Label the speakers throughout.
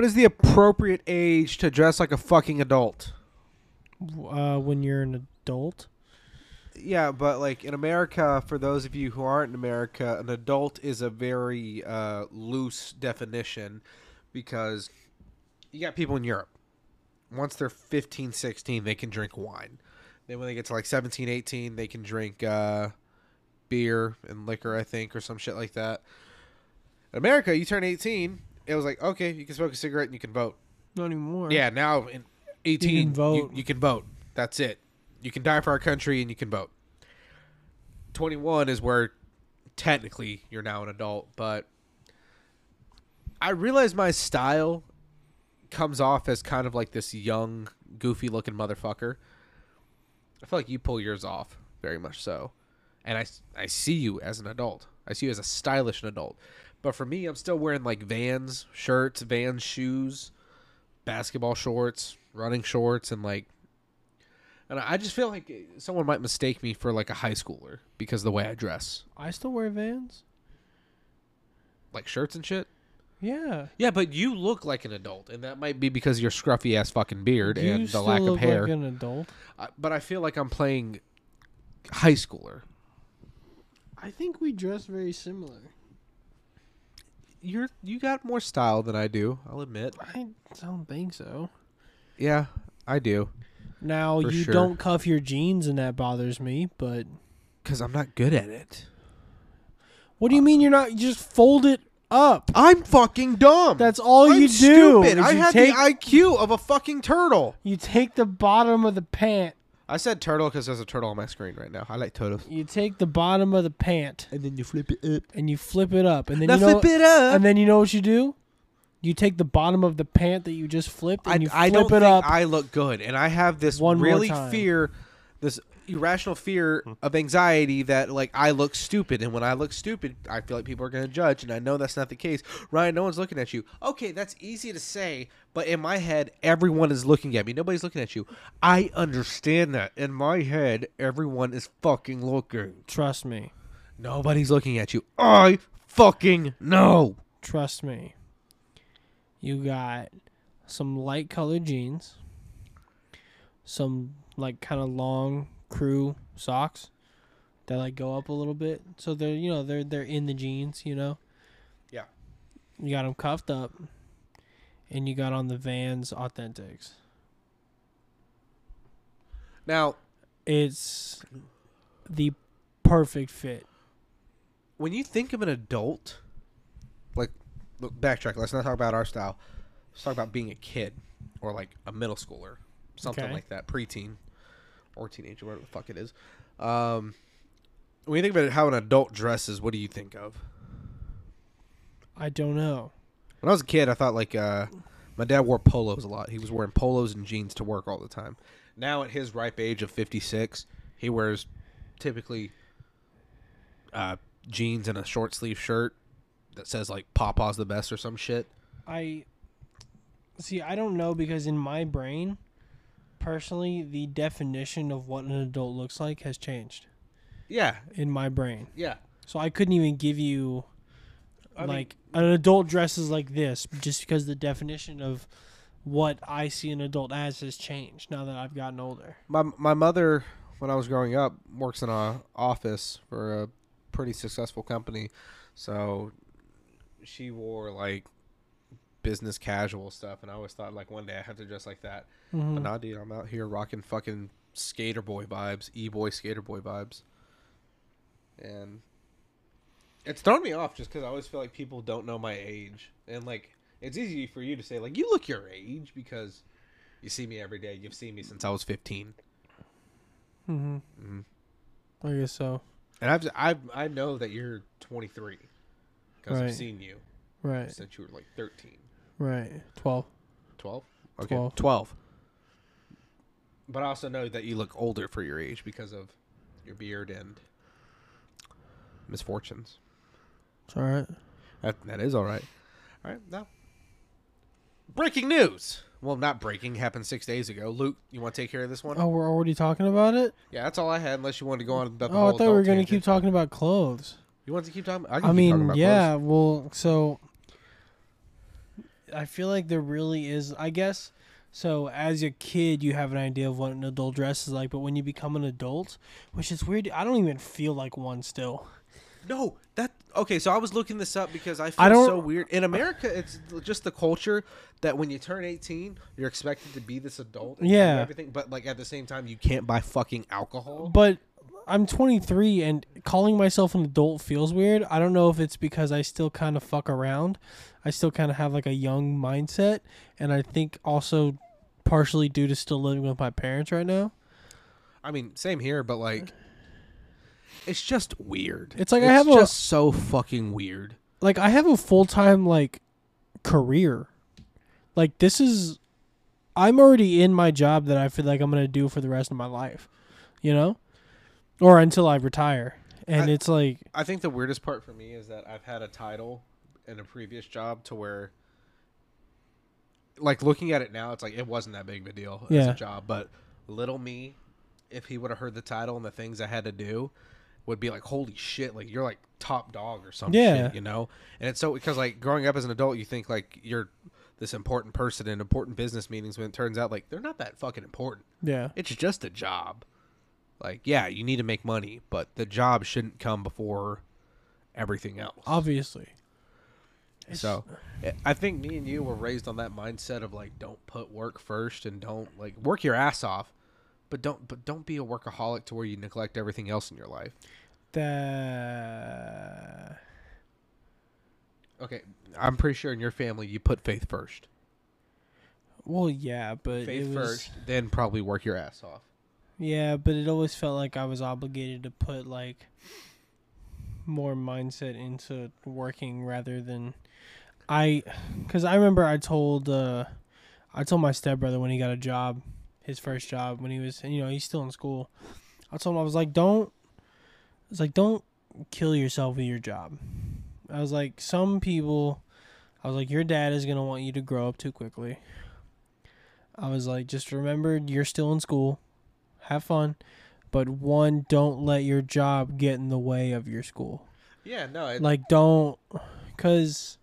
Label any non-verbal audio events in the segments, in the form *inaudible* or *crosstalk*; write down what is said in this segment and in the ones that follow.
Speaker 1: What is the appropriate age to dress like a fucking adult?
Speaker 2: Uh, when you're an adult,
Speaker 1: Yeah, but like in America, for those of you who aren't in America, an adult is a very uh, loose definition because you got people in Europe. Once they're 15, 16, they can drink wine. Then when they get to like 17, 18, they can drink uh, beer and liquor, I think, or some shit like that. In America, you turn 18, it was like, okay, you can smoke a cigarette and you can vote.
Speaker 2: not anymore.
Speaker 1: Yeah, now in 18, you
Speaker 2: vote.
Speaker 1: You, can vote. That's it. You can die for our country and you can vote. 21 is where technically you're now an adult, but I realize my style comes off as kind of like this young, goofy looking motherfucker. I feel like you pull yours off very much so. And I, I see you as an adult. I see you as a stylish adult. But for me, I'm still wearing like Vans shirts, Vans shoes, basketball shorts, running shorts, and like. And I just feel like someone might mistake me for like a high schooler because of the way I dress,
Speaker 2: I still wear Vans.
Speaker 1: like shirts and shit.
Speaker 2: Yeah.
Speaker 1: Yeah, but you look like an adult, and that might be because of your scruffy ass fucking beard
Speaker 2: You
Speaker 1: and the
Speaker 2: still
Speaker 1: lack of
Speaker 2: look
Speaker 1: hair.
Speaker 2: Like an adult.
Speaker 1: I- but I feel like I'm playing high schooler.
Speaker 2: I think we dress very similar.
Speaker 1: You're you got more style than I do. I'll admit.
Speaker 2: I don't think so.
Speaker 1: Yeah, I do.
Speaker 2: Now
Speaker 1: For
Speaker 2: you
Speaker 1: sure.
Speaker 2: don't cuff your jeans, and that bothers me. But
Speaker 1: Cause I'm not good at it.
Speaker 2: what do you mean you're not? You just fold it up.
Speaker 1: I'm fucking dumb.
Speaker 2: That's all
Speaker 1: I'm
Speaker 2: you do.
Speaker 1: Stupid.
Speaker 2: is
Speaker 1: I
Speaker 2: you
Speaker 1: have
Speaker 2: take,
Speaker 1: the IQ of a fucking turtle.
Speaker 2: You take the bottom of the pant.
Speaker 1: I said turtle because there's a turtle on my screen right now. I like turtles.
Speaker 2: You take the bottom of the pant
Speaker 1: And then you flip it up.
Speaker 2: and you flip it up, and then
Speaker 1: Now
Speaker 2: you know,
Speaker 1: flip it up.
Speaker 2: and then you know what you do? You take the bottom of the pant that you just flipped, and
Speaker 1: I,
Speaker 2: you flip
Speaker 1: I don't
Speaker 2: it
Speaker 1: think
Speaker 2: up.
Speaker 1: I look good, and I have this
Speaker 2: One more
Speaker 1: really
Speaker 2: time.
Speaker 1: fear, this irrational fear hmm. of anxiety that like I look stupid, and when I look stupid, I feel like people are going to judge, and I know that's not the case. Ryan, no one's looking at you. Okay, that's easy to say, but in my head, everyone is looking at me. Nobody's looking at you. I understand that. In my head, everyone is fucking looking.
Speaker 2: Trust me.
Speaker 1: Nobody's looking at you. I fucking know.
Speaker 2: Trust me. You got some light colored jeans, some like kind of long crew socks that like go up a little bit, so they're you know they're they're in the jeans, you know.
Speaker 1: Yeah.
Speaker 2: You got them cuffed up, and you got on the Vans Authentics.
Speaker 1: Now,
Speaker 2: It's the perfect fit.
Speaker 1: when you think of an adult, like look, backtrack. Let's not talk about our style. Let's talk about being a kid or like a middle schooler, something
Speaker 2: Okay.
Speaker 1: like that, preteen or teenager, whatever the fuck it is. Um, when you think about how an adult dresses, what do you think of?
Speaker 2: I don't know.
Speaker 1: When I was a kid, I thought like uh, my dad wore polos a lot. He was wearing polos and jeans to work all the time. Now at his ripe age of fifty six, he wears typically uh, jeans and a short sleeve shirt that says like "Papa's the best" or some shit.
Speaker 2: I see. I don't know because in my brain, personally, the definition of what an adult looks like has changed
Speaker 1: Yeah,
Speaker 2: in my brain.
Speaker 1: yeah.
Speaker 2: So I couldn't even give you
Speaker 1: I mean-
Speaker 2: like an adult dresses like this just because the definition of what I see an adult as has changed now that I've gotten older.
Speaker 1: My my mother, when I was growing up, works in a office for a pretty successful company, so she wore like business casual stuff, and I always thought like one day I have to dress like that.
Speaker 2: Mhm.
Speaker 1: But nah, dude, I'm out here rocking fucking skater boy vibes, e boy skater boy vibes, and it's thrown me off just because I always feel like people don't know my age, and like it's easy for you to say like you look your age because you see me every day. You've seen me since I was 15,
Speaker 2: Mhm.
Speaker 1: mm-hmm.
Speaker 2: I guess so.
Speaker 1: and I've I I know that you're 23 because
Speaker 2: Right.
Speaker 1: I've seen you
Speaker 2: Right.
Speaker 1: since you were like 13,
Speaker 2: Right. Twelve.
Speaker 1: 12. Okay,
Speaker 2: Twelve.
Speaker 1: 12. But I also know that you look older for your age because of your beard and misfortunes.
Speaker 2: It's all right.
Speaker 1: That, that is all right. All right, now. Breaking news. Well, not breaking. Happened six days ago. Luke, you want to take care of this one?
Speaker 2: Oh, we're already talking about it.
Speaker 1: Yeah, that's all I had. Unless you wanted to go on about the
Speaker 2: Oh, I thought we were going to keep talking about clothes.
Speaker 1: You want to keep talking? I, can
Speaker 2: I
Speaker 1: keep talking
Speaker 2: mean,
Speaker 1: about
Speaker 2: yeah. Well, so I feel like there really is. I guess so. As a kid, you have an idea of what an adult dress is like, but when you become an adult, which is weird, I don't even feel like one still.
Speaker 1: No, that okay. So I was looking this up because I feel
Speaker 2: I
Speaker 1: so weird. In America, it's just the culture that when you turn eighteen, you're expected to be this adult. and
Speaker 2: Yeah.
Speaker 1: everything. But like at the same time, you can't buy fucking alcohol.
Speaker 2: But I'm 23 and calling myself an adult feels weird. I don't know if it's because I still kind of fuck around. I still kind of have like a young mindset, and I think also partially due to still living with my parents right now.
Speaker 1: I mean, same here. But like, it's just weird.
Speaker 2: It's like I have a-
Speaker 1: so fucking weird.
Speaker 2: like I have a full time like career. Like this is I'm already in my job that I feel like I'm gonna do for the rest of my life. You know? Or until I retire. And
Speaker 1: I-
Speaker 2: it's like
Speaker 1: I think the weirdest part for me is that I've had a title in a previous job to where, like, looking at it now, it's like it wasn't that big of a deal as
Speaker 2: Yeah.
Speaker 1: a job. But little me, if he would have heard the title and the things I had to do, would be like, holy shit, like you're like top dog or something,
Speaker 2: Yeah.
Speaker 1: you know? And it's so because like growing up as an adult, you think like you're this important person in important business meetings when it turns out like they're not that fucking important.
Speaker 2: yeah.
Speaker 1: It's just a job. Like, yeah, you need to make money, but the job shouldn't come before everything else.
Speaker 2: Obviously. It's-
Speaker 1: so, I- think me and you were raised on that mindset of like, don't put work first and don't like work your ass off, but don't but don't be a workaholic to where you neglect everything else in your life.
Speaker 2: that
Speaker 1: Okay, I'm pretty sure in your family you put faith first.
Speaker 2: well yeah, but
Speaker 1: Faith
Speaker 2: it was,
Speaker 1: first, then probably work your ass off.
Speaker 2: Yeah, but it always felt like I was obligated to put like more mindset into working rather than I cuz I remember I told uh I told my stepbrother when he got a job, his first job when he was you know, he's still in school. I told him I was like don't I was like don't kill yourself with your job. I was like some people I was like your dad is to want you to grow up too quickly. I was like just remember you're still in school have fun, but one, don't let your job get in the way of your school.
Speaker 1: Yeah, no, it,
Speaker 2: Like, don't, cause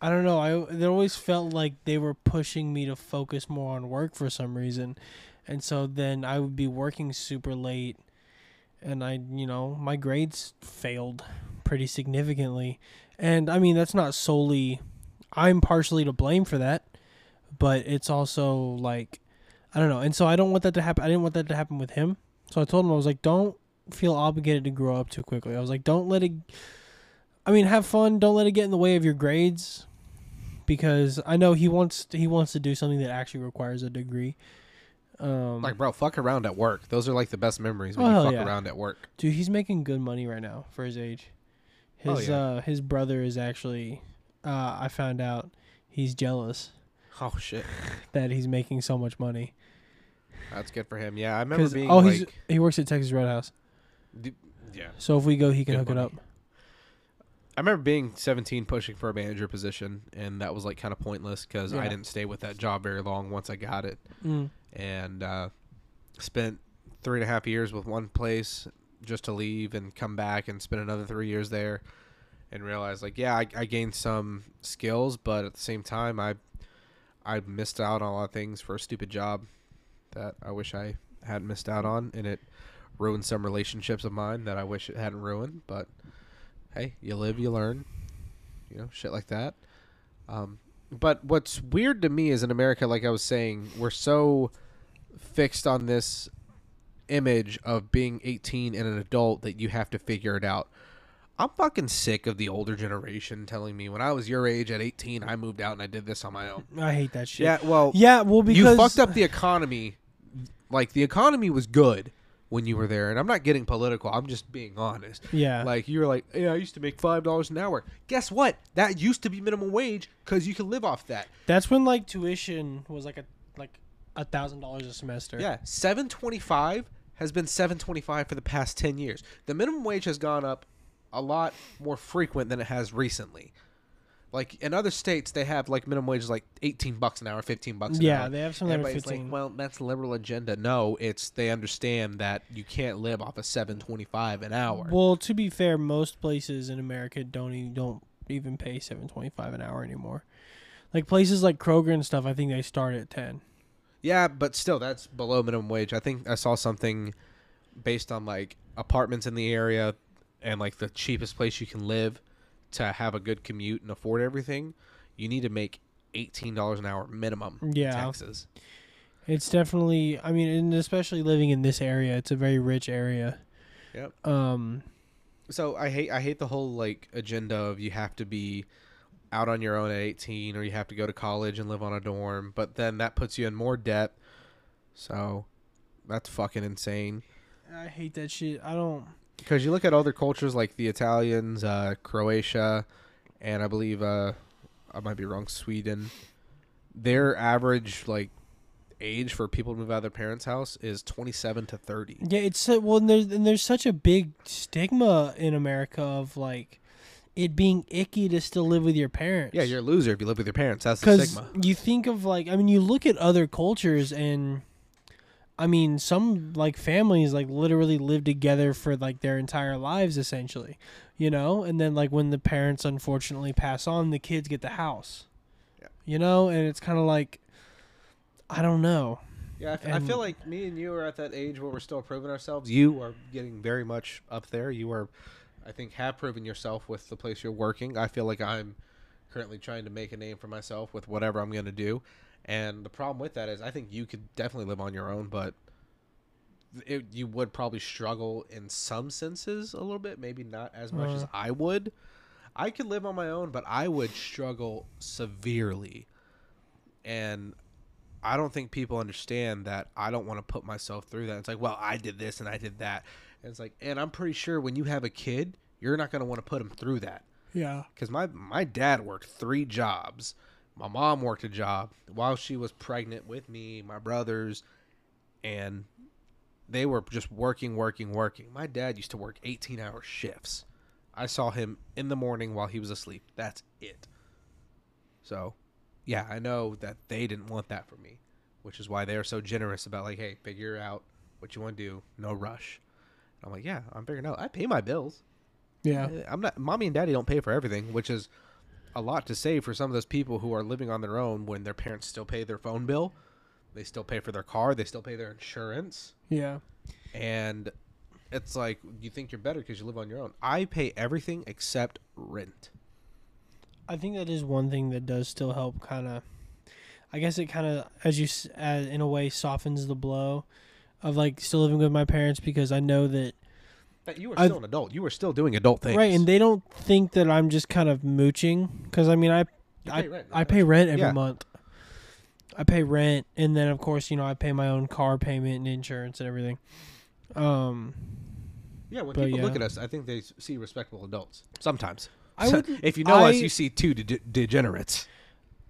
Speaker 2: I don't know. I it always felt like they were pushing me to focus more on work for some reason, and so then I would be working super late, and I, you know, my grades failed pretty significantly, and I mean that's not solely, I'm partially to blame for that, but it's also like I don't know. And so I don't want that to happen. I didn't want that to happen with him. So I told him I was like, don't feel obligated to grow up too quickly. I was like, don't let it. I mean, have fun. Don't let it get in the way of your grades, because I know he wants he wants to do something that actually requires a degree. Um,
Speaker 1: like, bro, fuck around at work. Those are like the best memories when
Speaker 2: Oh,
Speaker 1: you fuck
Speaker 2: yeah.
Speaker 1: around at work.
Speaker 2: dude, he's making good money right now for his age.
Speaker 1: Oh,
Speaker 2: His
Speaker 1: yeah.
Speaker 2: uh his brother is actually, uh, I found out he's jealous
Speaker 1: Oh shit, *laughs*
Speaker 2: that he's making so much money.
Speaker 1: That's good for him. Yeah, I remember
Speaker 2: 'Cause-
Speaker 1: being
Speaker 2: oh,
Speaker 1: like,
Speaker 2: he's he works at Texas Roadhouse.
Speaker 1: d- yeah.
Speaker 2: So if we go, he can
Speaker 1: Good
Speaker 2: hook it up.
Speaker 1: I remember being 17 pushing for a manager position, and that was like kind of pointless because I
Speaker 2: Yeah.
Speaker 1: didn't stay with that job very long once I got it,
Speaker 2: Mm.
Speaker 1: and uh, spent three and a half years with one place just to leave and come back and spend another three years there, and realized like yeah I, I gained some skills, but at the same time I I missed out on a lot of things for a stupid job that I wish I hadn't missed out on, and it ruined some relationships of mine that I wish it hadn't ruined, but hey, you live, you learn, you know, shit like that. Um, but what's weird to me is in America, like I was saying, we're so fixed on this image of being 18 and an adult that you have to figure it out. I'm fucking sick of the older generation telling me when I was your age at 18, I moved out and I did this on my own.
Speaker 2: I hate that shit.
Speaker 1: Yeah, well,
Speaker 2: Yeah, well, because
Speaker 1: you fucked up the economy. Like the economy was good when you were there, and I'm not getting political. I'm just being honest.
Speaker 2: Yeah,
Speaker 1: Like you were like, yeah, I used to make five dollars an hour. Guess what? That used to be minimum wage because you can live off that.
Speaker 2: that's when like tuition was like a like a thousand dollars a semester.
Speaker 1: Yeah, seven twenty five has been seven twenty five for the past ten years. The minimum wage has gone up a lot more frequent than it has recently. Like in other states, they have like minimum wages like eighteen bucks an hour, fifteen bucks an hour.
Speaker 2: yeah,
Speaker 1: hour.
Speaker 2: they have some
Speaker 1: Everybody's like, well, that's liberal agenda. No, it's they understand that you can't live off of seven twenty five an hour.
Speaker 2: well, to be fair, most places in America don't even don't even pay seven twenty five an hour anymore. Like places like Kroger and stuff, I think they start at ten.
Speaker 1: Yeah, but still, that's below minimum wage. I think I saw something based on like apartments in the area and like the cheapest place you can live to have a good commute and afford everything. You need to make eighteen dollars an hour minimum
Speaker 2: Yeah.
Speaker 1: taxes.
Speaker 2: It's definitely. I mean, and especially living in this area, it's a very rich area.
Speaker 1: Yep.
Speaker 2: Um.
Speaker 1: So I hate I hate the whole like agenda of you have to be out on your own at 18 or you have to go to college and live on a dorm, but then that puts you in more debt. So that's fucking insane.
Speaker 2: I hate that shit. I don't.
Speaker 1: Because you look at other cultures like the Italians, uh, Croatia, and I believe uh, I might be wrong, Sweden. Their average like age for people to move out of their parents' house is 27 to 30.
Speaker 2: Yeah, it's so, well, and there's and there's such a big stigma in America of like it being icky to still live with your parents.
Speaker 1: Yeah, you're a loser if you live with your parents. That's the stigma.
Speaker 2: you think of like I mean you look at other cultures and I mean some like families like literally live together for like their entire lives essentially, you know, and then like when the parents unfortunately pass on, the kids get the house.
Speaker 1: Yeah.
Speaker 2: You know, and it's kind of like I don't know.
Speaker 1: Yeah, I, f- I
Speaker 2: And-
Speaker 1: feel like me and you are at that age where we're still proving ourselves. You are getting very much up there. You are, I think, have proven yourself with the place you're working. I feel like I'm currently trying to make a name for myself with whatever I'm going to do. And the problem with that is, I think you could definitely live on your own, but it, you would probably struggle in some senses a little bit. Maybe not as much as. I would. I could live on my own, but I would struggle severely. And I don't think people understand that I don't want to put myself through that. It's like, well, I did this and I did that. And it's like, and I'm pretty sure when you have a kid, you're not going to want to put him through that.
Speaker 2: Yeah.
Speaker 1: Because my, my dad worked three jobs. My mom worked a job while she was pregnant with me, my brothers, and they were just working, working, working. My dad used to work 18 hour shifts. I saw him in the morning while he was asleep. That's it. So, yeah, I know that they didn't want that for me, which is why they're so generous about, like, hey, figure out what you want to do, no rush. I'm like, yeah, I'm figuring out. I pay my bills.
Speaker 2: Yeah.
Speaker 1: Uh, I'm not. Mommy and daddy don't pay for everything, which is a lot to say for some of those people who are living on their own when their parents still pay their phone bill, they still pay for their car, they still pay their insurance,
Speaker 2: Yeah.
Speaker 1: and it's like you think you're better because you live on your own. I pay everything except rent.
Speaker 2: I think that is one thing that does still help kind of I guess it kind of as you s- uh, in a way softens the blow of like still living with my parents because I know that
Speaker 1: But you are
Speaker 2: I've-
Speaker 1: still an adult. You were still doing adult things.
Speaker 2: right and they don't think that I'm just kind of mooching cuz I mean I I,
Speaker 1: pay rent,
Speaker 2: I pay rent every
Speaker 1: Yeah.
Speaker 2: month. I pay rent and then of course, you know, I pay my own car payment and insurance and everything. Um
Speaker 1: Yeah, when people look at us, I think they see respectable adults. Sometimes.
Speaker 2: I would *laughs*
Speaker 1: if you know us, you see two de- degenerates.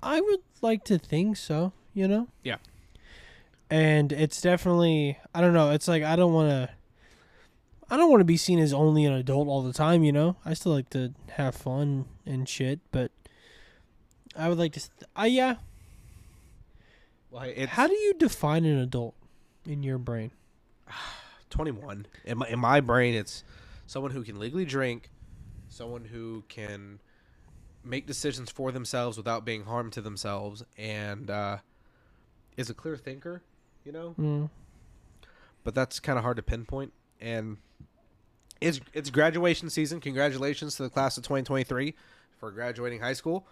Speaker 2: I would like to think so, you know?
Speaker 1: Yeah.
Speaker 2: And it's definitely I don't know, it's like I don't want to I don't want to be seen as only an adult all the time, you know? I still like to have fun and shit, but I would like to st- I yeah.
Speaker 1: Well, it's
Speaker 2: How do you define an adult in your brain? *sighs*
Speaker 1: 21. In my, in my brain, it's someone who can legally drink, someone who can make decisions for themselves without being harmed to themselves, and uh, is a clear thinker, you know?
Speaker 2: Mm.
Speaker 1: But that's kind of hard to pinpoint. And it's, it's graduation season. Congratulations to the class of 2023 for graduating high school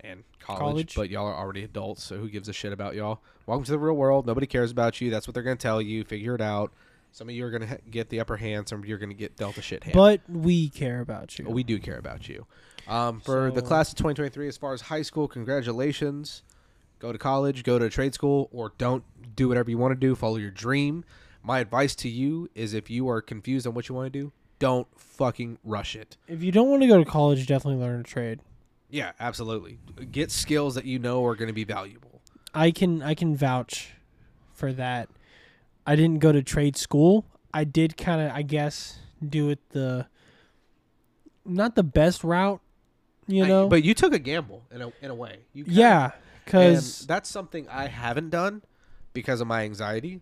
Speaker 1: and college,
Speaker 2: College.
Speaker 1: But y'all are already adults, so who gives a shit about y'all? Welcome to the real world. Nobody cares about you. That's what they're going to tell you. Figure it out. Some of you are going to ha- get the upper hand. Some of you are going to get dealt a shit hand.
Speaker 2: But we care about you.
Speaker 1: we do care about you. Um, for the class of 2023, as far as high school, congratulations. Go to college, go to a trade school, or don't do whatever you want to do. Follow your dream. My advice to you is if you are confused on what you want to do, don't fucking rush it.
Speaker 2: if you don't want to go to college, definitely learn a trade.
Speaker 1: Yeah, absolutely. Get skills that you know are going to be valuable.
Speaker 2: I can I can vouch for that. I didn't go to trade school. I did kind of I guess do it the not the best route, you
Speaker 1: I-
Speaker 2: know.
Speaker 1: but you took a gamble in a in a way. You kinda-
Speaker 2: yeah, cuz
Speaker 1: that's something I haven't done because of my anxiety.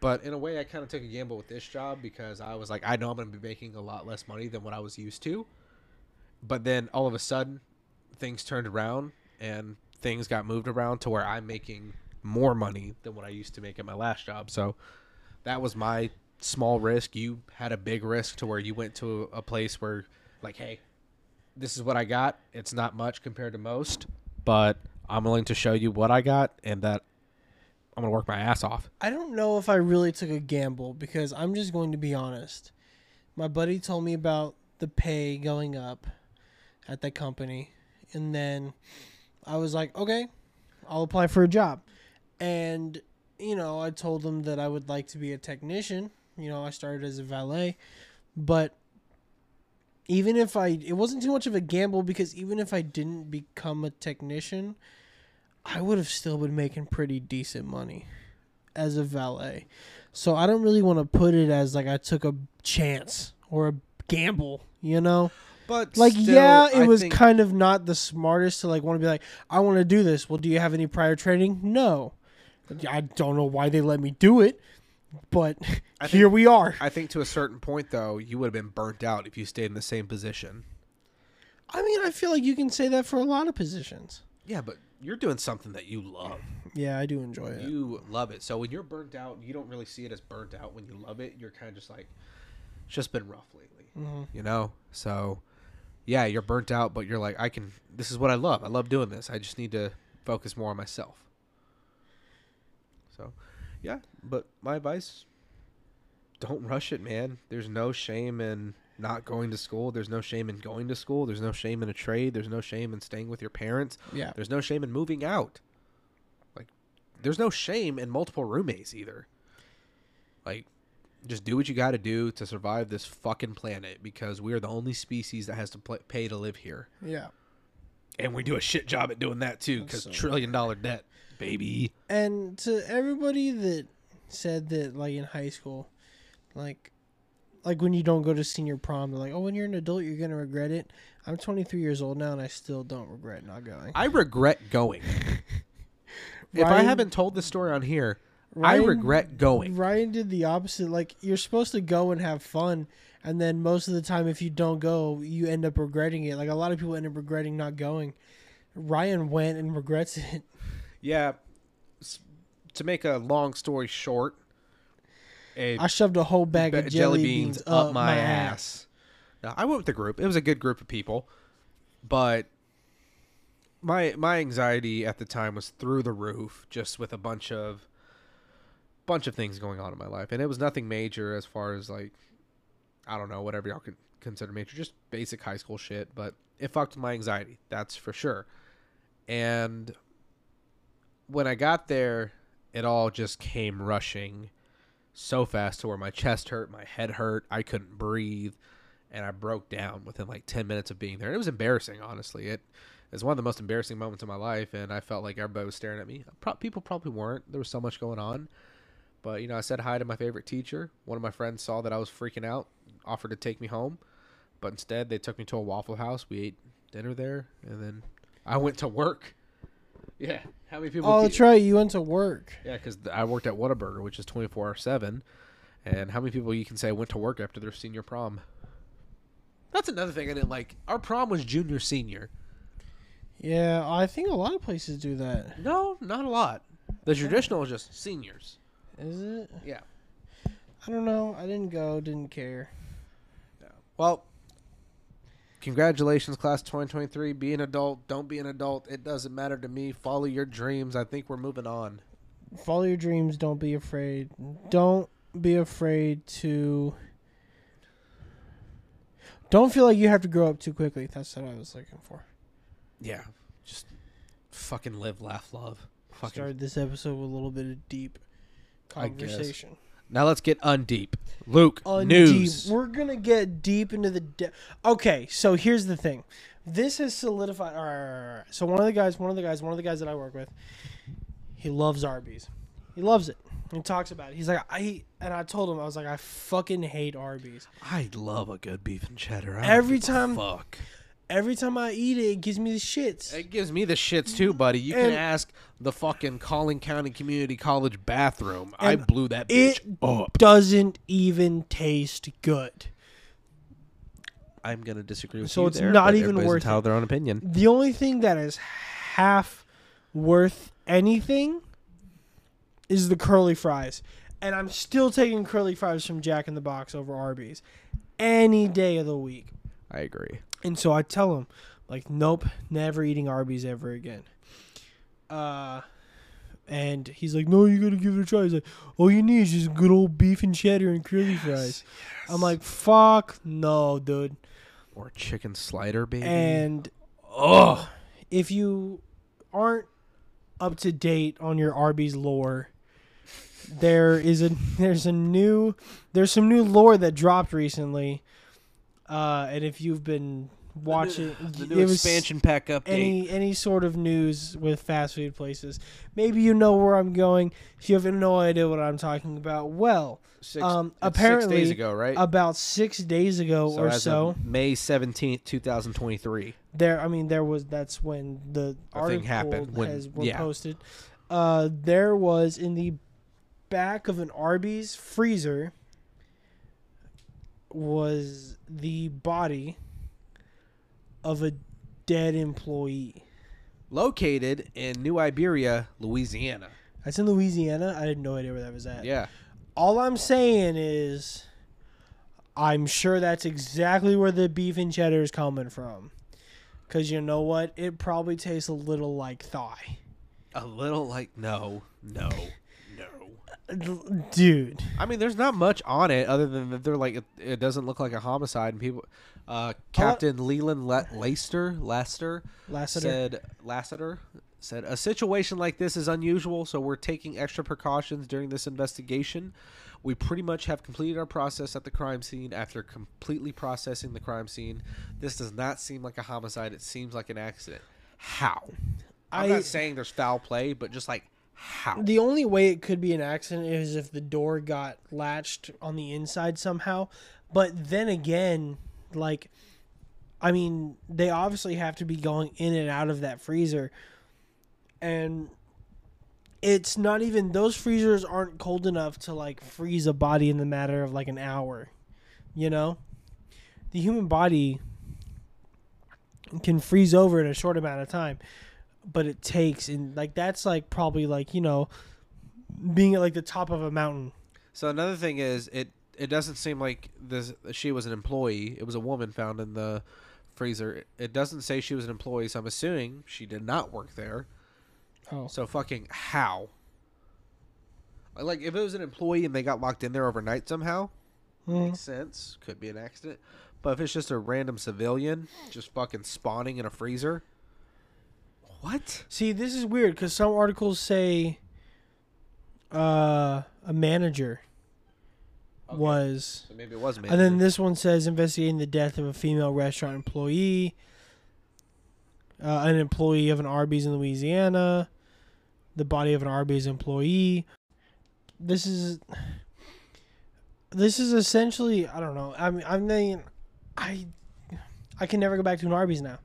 Speaker 1: But in a way, I kind of took a gamble with this job because I was like, I know I'm going to be making a lot less money than what I was used to. But then all of a sudden, things turned around and things got moved around to where I'm making more money than what I used to make at my last job. So that was my small risk. You had a big risk to where you went to a place where, like, hey, this is what I got. It's not much compared to most, but I'm willing to show you what I got and that I'm to work my ass off.
Speaker 2: I don't know if I really took a gamble because I'm just going to be honest. My buddy told me about the pay going up at that company, and then I was like, okay, I'll apply for a job. And, you know, I told them that I would like to be a technician. You know, I started as a valet, but even if I, it wasn't too much of a gamble because even if I didn't become a technician, I would have still been making pretty decent money as a valet. So I don't really want to put it as like I took a chance or a gamble, you know?
Speaker 1: But
Speaker 2: Like
Speaker 1: still,
Speaker 2: yeah, it
Speaker 1: I
Speaker 2: was
Speaker 1: think-
Speaker 2: kind of not the smartest to like want to be like I want to do this. Well, do you have any prior training? No. I don't know why they let me do it, but *laughs*
Speaker 1: I
Speaker 2: here we are.
Speaker 1: I think to a certain point, though, you would have been burnt out if you stayed in the same position.
Speaker 2: I mean, I feel like you can say that for a lot of positions.
Speaker 1: Yeah, but you're doing something that you love.
Speaker 2: Yeah, I do enjoy it.
Speaker 1: You love it. So when you're burnt out, you don't really see it as burnt out. When you love it, you're kind of just like, it's just been rough lately,
Speaker 2: Mhm.
Speaker 1: you know? So, yeah, you're burnt out, but you're like, I can, this is what I love. I love doing this. I just need to focus more on myself. So, yeah, but my advice don't rush it, man. There's no shame in not going to school. There's no shame in going to school. There's no shame in a trade. There's no shame in staying with your parents.
Speaker 2: Yeah.
Speaker 1: There's no shame in moving out. Like, there's no shame in multiple roommates either. Like, just do what you got to do to survive this fucking planet because we are the only species that has to pl- pay to live here.
Speaker 2: Yeah.
Speaker 1: And we do a shit job at doing that too because
Speaker 2: So-
Speaker 1: trillion dollar debt, baby.
Speaker 2: And to everybody that said that, like in high school, like, like when you don't go to senior prom, they're like, "Oh, when you're an adult, you're gonna regret it." I'm 23 years old now, and I still don't regret not going.
Speaker 1: I regret going. *laughs* if I haven't told this story on here, I regret going.
Speaker 2: Ryan did the opposite. Like you're supposed to go and have fun, and then most of the time, if you don't go, you end up regretting it. Like a lot of people end up regretting not going. Ryan went and regrets it.
Speaker 1: Yeah. To make a long story short, a
Speaker 2: I shoved a whole bag of jelly, beans, up my ass.
Speaker 1: No, I went with the group. It was a good group of people, but my my anxiety at the time was through the roof, just with a bunch of bunch of things going on in my life, and it was nothing major as far as like I don't know whatever y'all could consider major, just basic high school shit. But it fucked my anxiety, that's for sure. And when I got there, it all just came rushing so fast to where my chest hurt, my head hurt, I couldn't breathe, and I broke down within like 10 minutes of being there. And it was embarrassing, honestly. It was one of the most embarrassing moments of my life, and I felt like everybody was staring at me. Pro- people probably weren't. There was so much going on. But, you know, I said hi to my favorite teacher. One of my friends saw that I was freaking out, offered to take me home. But instead, they took me to a Waffle House. We ate dinner there, and then I went to work. Yeah. How many people?
Speaker 2: Oh, that's right. You went to work.
Speaker 1: yeah, because I worked at Whataburger, which is twenty four seven. And how many people you can say went to work after their senior prom? That's another thing I didn't like. Our prom was junior senior.
Speaker 2: Yeah, I think a lot of places do that.
Speaker 1: No, not a lot. The traditional is just seniors.
Speaker 2: Is it?
Speaker 1: Yeah.
Speaker 2: I don't know. I didn't go. Didn't care.
Speaker 1: Well, congratulations, class 2023. Be an adult. Don't be an adult. It doesn't matter to me. Follow your dreams. I think we're moving on.
Speaker 2: Follow your dreams. Don't be afraid. Don't be afraid to. Don't feel like you have to grow up too quickly. That's what I was looking for.
Speaker 1: Yeah. Just fucking live, laugh, love. Fucking.
Speaker 2: Started this episode with a little bit of deep conversation.
Speaker 1: Now let's get undeep. Luke,
Speaker 2: Undeep.
Speaker 1: news.
Speaker 2: We're gonna get deep into the. De- okay, so here's the thing. This has solidified. All right, all right, all right. So one of the guys, one of the guys, one of the guys that I work with, he loves Arby's. He loves it. He talks about it. He's like, I and I told him I was like, I fucking hate Arby's.
Speaker 1: I love a good beef and cheddar. I don't
Speaker 2: Every
Speaker 1: give a
Speaker 2: time-
Speaker 1: fuck.
Speaker 2: Every time I eat it, it gives me the shits.
Speaker 1: It gives me the shits too, buddy. You can
Speaker 2: And-
Speaker 1: ask the fucking Collin County Community College bathroom. I
Speaker 2: And
Speaker 1: blew that bitch
Speaker 2: it
Speaker 1: up.
Speaker 2: doesn't even taste good.
Speaker 1: I'm gonna disagree with you.
Speaker 2: So
Speaker 1: you
Speaker 2: it's
Speaker 1: there,
Speaker 2: not
Speaker 1: but
Speaker 2: even
Speaker 1: everybody's
Speaker 2: worth
Speaker 1: entitled
Speaker 2: it.
Speaker 1: their own opinion.
Speaker 2: The only thing that is half worth anything is the curly fries. And I'm still taking curly fries from Jack in the Box over Arby's any day of the week.
Speaker 1: I agree.
Speaker 2: And so I tell him, like, nope, never eating Arby's ever again. Uh, and he's like, no, you gotta give it a try. He's like, all you need is just good old beef and cheddar and curly fries. I'm like, fuck no, dude.
Speaker 1: Or chicken slider, baby.
Speaker 2: And oh, if you aren't up to date on your Arby's lore, there is a *laughs* there's a new there's some new lore that dropped recently. Uh, and if you've been watching *sighs*
Speaker 1: the
Speaker 2: it
Speaker 1: new expansion pack update.
Speaker 2: any any sort of news with fast food places, maybe you know where I'm going. If you have no idea what I'm talking about, well,
Speaker 1: six,
Speaker 2: um, apparently
Speaker 1: six days ago, right?
Speaker 2: about six days ago or
Speaker 1: as of
Speaker 2: so,
Speaker 1: May seventeenth, two thousand twenty-three.
Speaker 2: there. I mean, there was that's when the
Speaker 1: The thing
Speaker 2: article
Speaker 1: happened, when-
Speaker 2: has were
Speaker 1: yeah.
Speaker 2: posted. Uh, there was in the back of an Arby's freezer was the body of a dead employee.
Speaker 1: Located in New Iberia, Louisiana.
Speaker 2: That's in Louisiana. I had no idea where that was at.
Speaker 1: Yeah.
Speaker 2: All I'm saying is, I'm sure that's exactly where the beef and cheddar is coming from. Cause you know what? It probably tastes a little like thigh.
Speaker 1: A little like no, no, no.
Speaker 2: Dude.
Speaker 1: I mean, there's not much on it other than that they're like it, it doesn't look like a homicide, and people. Uh, Captain Leland Le- Lester Lester
Speaker 2: Lassiter.
Speaker 1: said Lassiter said a situation like this is unusual, so we're taking extra precautions during this investigation. We pretty much have completed our process at the crime scene after completely processing the crime scene. This does not seem like a homicide; it seems like an accident. How? I'm
Speaker 2: I-
Speaker 1: not saying there's foul play, but just like how?
Speaker 2: The only way it could be an accident is if the door got latched on the inside somehow. But then again, like, I mean, they obviously have to be going in and out of that freezer. And it's not even, those freezers aren't cold enough to, like, freeze a body in the matter of, like, an hour. You know? The human body can freeze over in a short amount of time but it takes and like that's like probably like you know being at like the top of a mountain
Speaker 1: So another thing is it it doesn't seem like this she was an employee. It was a woman found in the freezer. It doesn't say she was an employee, so I'm assuming she did not work there.
Speaker 2: oh
Speaker 1: So fucking how? Uh, like if it was an employee and they got locked in there overnight somehow, hmm. makes sense. Could be an accident. But if it's just a random civilian just fucking spawning in a freezer, what?
Speaker 2: see this is weird because some articles say uh a manager
Speaker 1: Okay.
Speaker 2: was
Speaker 1: So maybe it was a
Speaker 2: and then this one says investigating the death of a female restaurant employee uh, an employee of an arby's in louisiana the body of an arby's employee this is this is essentially i don't know i mean i mean i i can never go back to an arby's now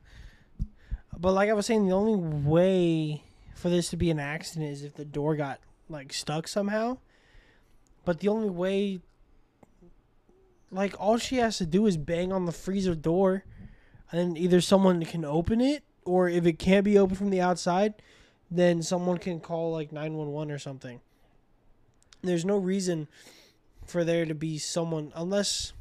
Speaker 2: but like i was saying the only way for this to be an accident is if the door got like stuck somehow. But the only way like all she has to do is bang on the freezer door and then either someone can open it or if it can't be opened from the outside then someone can call like 911 or something. There's no reason for there to be someone unless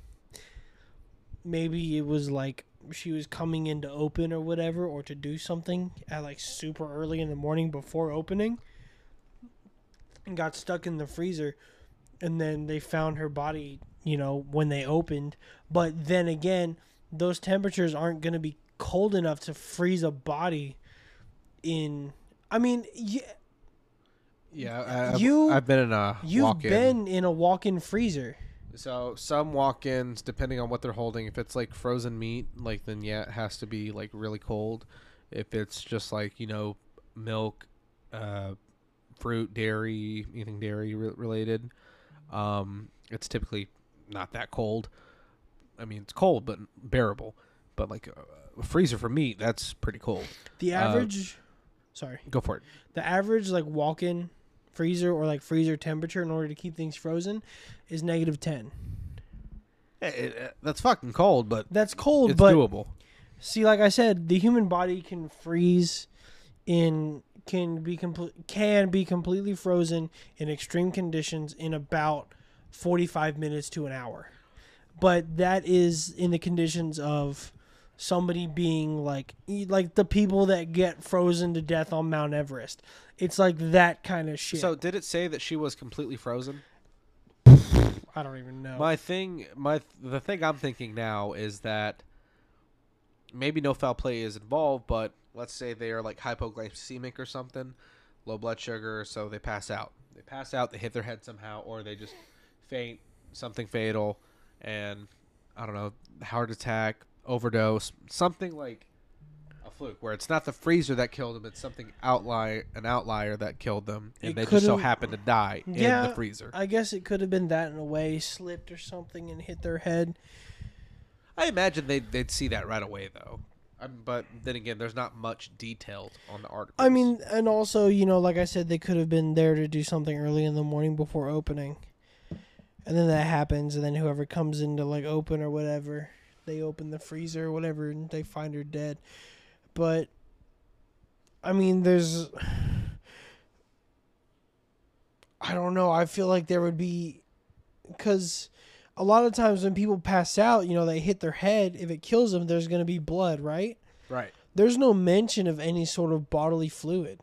Speaker 2: maybe it was like she was coming in to open or whatever or to do something at like super early in the morning before opening and got stuck in the freezer and then they found her body you know when they opened but then again those temperatures aren't going to be cold enough to freeze a body in i mean yeah,
Speaker 1: Yeah, I've,
Speaker 2: You-
Speaker 1: I've been in a
Speaker 2: you've
Speaker 1: walk-in.
Speaker 2: been in a walk-in freezer
Speaker 1: So some walk-ins, depending on what they're holding, if it's like frozen meat, like then yeah, it has to be like really cold. If it's just like you know milk, uh, fruit, dairy, anything dairy re- related, um, it's typically not that cold. I mean, it's cold but bearable. But like a, a freezer for meat, that's pretty cold.
Speaker 2: the
Speaker 1: Uh,
Speaker 2: average sorry
Speaker 1: Go for it.
Speaker 2: the average like walk-in freezer or like freezer temperature in order to keep things frozen is negative 10
Speaker 1: Eh, eh, that's fucking cold, but
Speaker 2: that's cold
Speaker 1: it's
Speaker 2: but
Speaker 1: doable.
Speaker 2: see like i said the human body can freeze in can be complete can be completely frozen in extreme conditions in about 45 minutes to an hour. But that is in the conditions of somebody being like like the people that get frozen to death on Mount Everest. It's like that kind of shit.
Speaker 1: So did it say that she was completely frozen?
Speaker 2: I don't even know.
Speaker 1: My thing, my the thing I'm thinking now is that maybe no foul play is involved, but let's say they are like hypoglycemic or something, low blood sugar, so they pass out. They pass out, they hit their head somehow, or they just faint, something fatal, and I don't know, heart attack, overdose, something like fluke, where it's not the freezer that killed them, it's something outlier, an outlier that killed them, and
Speaker 2: It
Speaker 1: they just so happened to die in the freezer.
Speaker 2: I guess it could have been that in a way, slipped or something and hit their head.
Speaker 1: I imagine they'd, they'd see that right away, though. Um, but then again, there's not much detailed on the article.
Speaker 2: I mean, and also, you know, like I said, they could have been there to do something early in the morning before opening. And then that happens, and then whoever comes in to like open or whatever, they open the freezer or whatever, and they find her dead. But, I mean, there's. *sighs* I don't know. I feel like there would be. Because a lot of times when people pass out, you know, they hit their head. If it kills them, there's going to be blood, right?
Speaker 1: right.
Speaker 2: there's no mention of any sort of bodily fluid.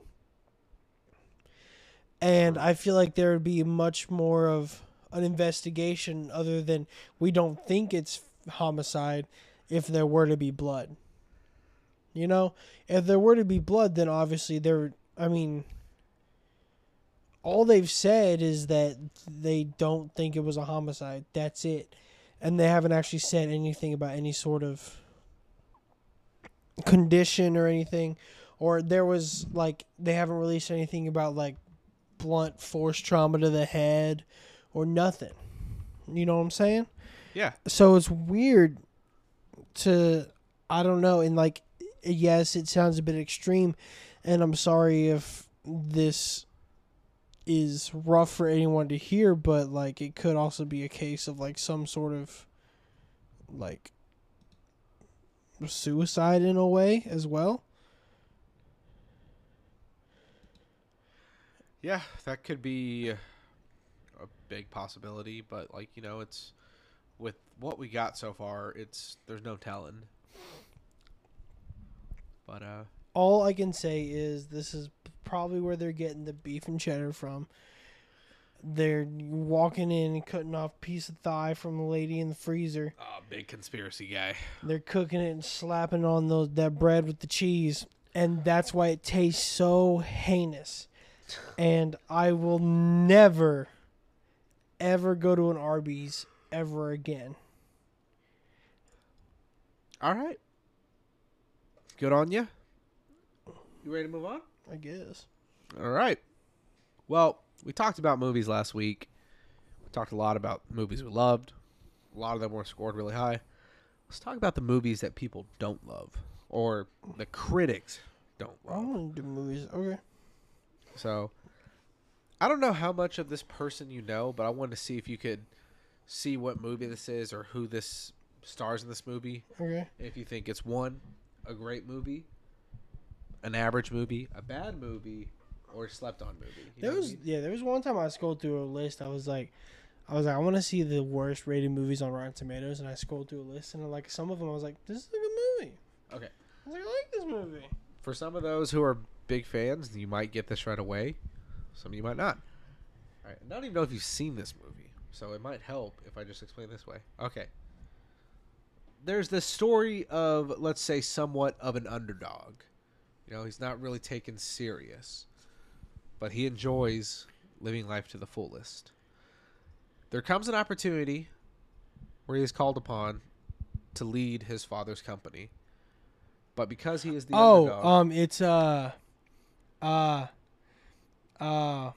Speaker 2: And I feel like there would be much more of an investigation other than we don't think it's homicide if there were to be blood. You know, if there were to be blood, then obviously there, I mean, all they've said is that they don't think it was a homicide. That's it. And they haven't actually said anything about any sort of condition or anything or there was like they haven't released anything about like blunt force trauma to the head or nothing you know what i'm saying
Speaker 1: Yeah.
Speaker 2: so it's weird to i don't know and like yes it sounds a bit extreme and i'm sorry if this is rough for anyone to hear but like it could also be a case of like some sort of like suicide in a way as well
Speaker 1: Yeah, that could be a big possibility, but like you know, it's with what we got so far, it's there's no telling. But uh,
Speaker 2: all I can say is this is probably where they're getting the beef and cheddar from. They're walking in and cutting off a piece of thigh from the lady in the freezer.
Speaker 1: oh, big conspiracy guy.
Speaker 2: They're cooking it and slapping on those that bread with the cheese, and that's why it tastes so heinous. And I will never, ever go to an Arby's ever again.
Speaker 1: All right, good on you. You ready to move on?
Speaker 2: I guess.
Speaker 1: All right. Well, we talked about movies last week. We talked a lot about movies we loved. A lot of them were scored really high. Let's talk about the movies that people don't love or the critics don't love.
Speaker 2: I
Speaker 1: love.
Speaker 2: want to do movies. Okay.
Speaker 1: So, I don't know how much of this person you know, but I wanted to see if you could see what movie this is or who this stars in this movie.
Speaker 2: Okay.
Speaker 1: If you think it's one, a great movie, an average movie, a bad movie, or a slept on movie. You
Speaker 2: There
Speaker 1: know what I
Speaker 2: was
Speaker 1: mean?
Speaker 2: yeah, there was one time I scrolled through a list. I was like, I was like, I want to see the worst rated movies on Rotten Tomatoes, and I scrolled through a list, and like some of them, I was like, this is a good movie.
Speaker 1: Okay.
Speaker 2: I was like, I like this movie.
Speaker 1: For some of those who are big fans, you might get this right away. Some of you might not. All right. I don't even know if you've seen this movie, so it might help if I just explain this way. Okay. There's the story of, let's say, somewhat of an underdog. You know, he's not really taken serious, but he enjoys living life to the fullest. There comes an opportunity where he is called upon to lead his father's company. But because he is the
Speaker 2: oh,
Speaker 1: underdog,
Speaker 2: um, it's uh, uh, uh,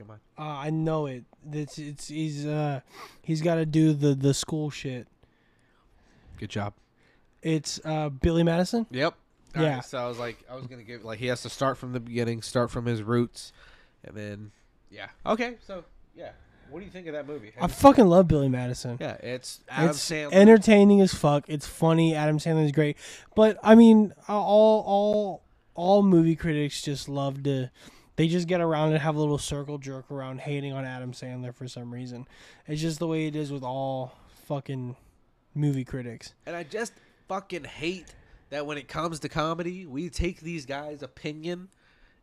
Speaker 1: come on.
Speaker 2: uh, I know it. It's it's he's uh, he's got to do the the school shit.
Speaker 1: Good job.
Speaker 2: It's uh Billy Madison.
Speaker 1: Yep. All
Speaker 2: Yeah.
Speaker 1: right, so I was like, I was gonna give like he has to start from the beginning, start from his roots, and then yeah. Okay. So yeah. What do you think of that movie?
Speaker 2: I fucking love Billy Madison.
Speaker 1: yeah, it's Adam
Speaker 2: it's
Speaker 1: Sandler.
Speaker 2: entertaining as fuck. It's funny. Adam Sandler is great, but I mean, all all all movie critics just love to. They just get around and have a little circle jerk around hating on Adam Sandler for some reason. It's just the way it is with all fucking movie critics.
Speaker 1: And I just fucking hate that when it comes to comedy, we take these guys' opinion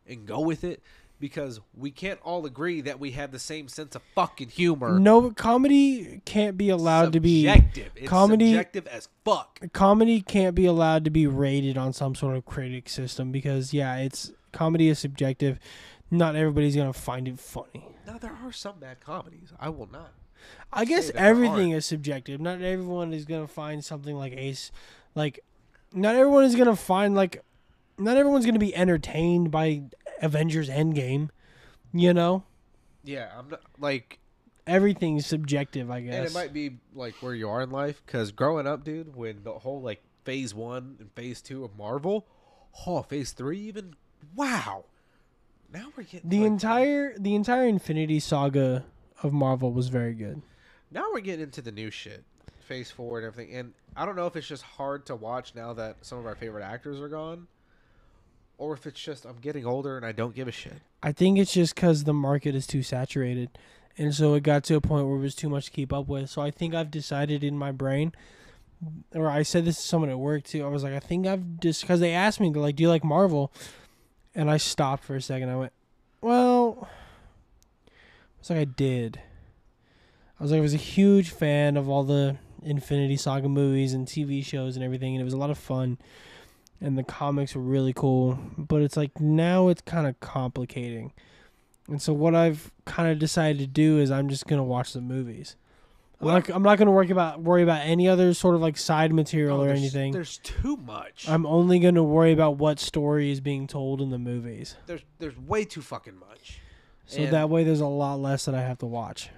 Speaker 1: and go with it because we can't all agree that we have the same sense of fucking humor.
Speaker 2: No, comedy can't be allowed to be
Speaker 1: subjective. It's
Speaker 2: comedy-
Speaker 1: subjective as fuck.
Speaker 2: comedy can't be allowed to be rated on some sort of critic system because yeah, it's comedy is subjective. Not everybody's gonna find it funny.
Speaker 1: Now there are some bad comedies. I will not.
Speaker 2: I guess everything is subjective. Not everyone is gonna find something like Ace, like not everyone is gonna find like, not everyone's gonna be entertained by Avengers Endgame. You know,
Speaker 1: Yeah, I'm not like,
Speaker 2: everything's subjective. I guess.
Speaker 1: and it might be like where you are in life. Because growing up, dude, when the whole like phase one and phase two of Marvel, oh, phase three even, wow. Now we're getting
Speaker 2: the
Speaker 1: like,
Speaker 2: entire the entire Infinity Saga of Marvel was very good.
Speaker 1: now we're getting into the new shit, phase four and everything. And I don't know if it's just hard to watch now that some of our favorite actors are gone, or if it's just I'm getting older and I don't give a shit.
Speaker 2: I think it's just because the market is too saturated. And so it got to a point where it was too much to keep up with. So I think I've decided in my brain, or I said this to someone at work too. I was like, I think I've just, because they asked me, they're like, do you like Marvel? And I stopped for a second. I went, well, it's like I did. I was like, I was a huge fan of all the Infinity Saga movies and TV shows and everything. And it was a lot of fun. And the comics were really cool. But it's like now it's kind of complicating. And so what I've kind of decided to do is I'm just gonna watch the movies. I'm not, I'm not gonna worry about worry about any other sort of like side material
Speaker 1: Oh,
Speaker 2: or
Speaker 1: there's-
Speaker 2: anything.
Speaker 1: There's too much.
Speaker 2: I'm only gonna worry about what story is being told in the movies.
Speaker 1: there's there's way too fucking much.
Speaker 2: So
Speaker 1: And-
Speaker 2: that way there's a lot less that I have to watch.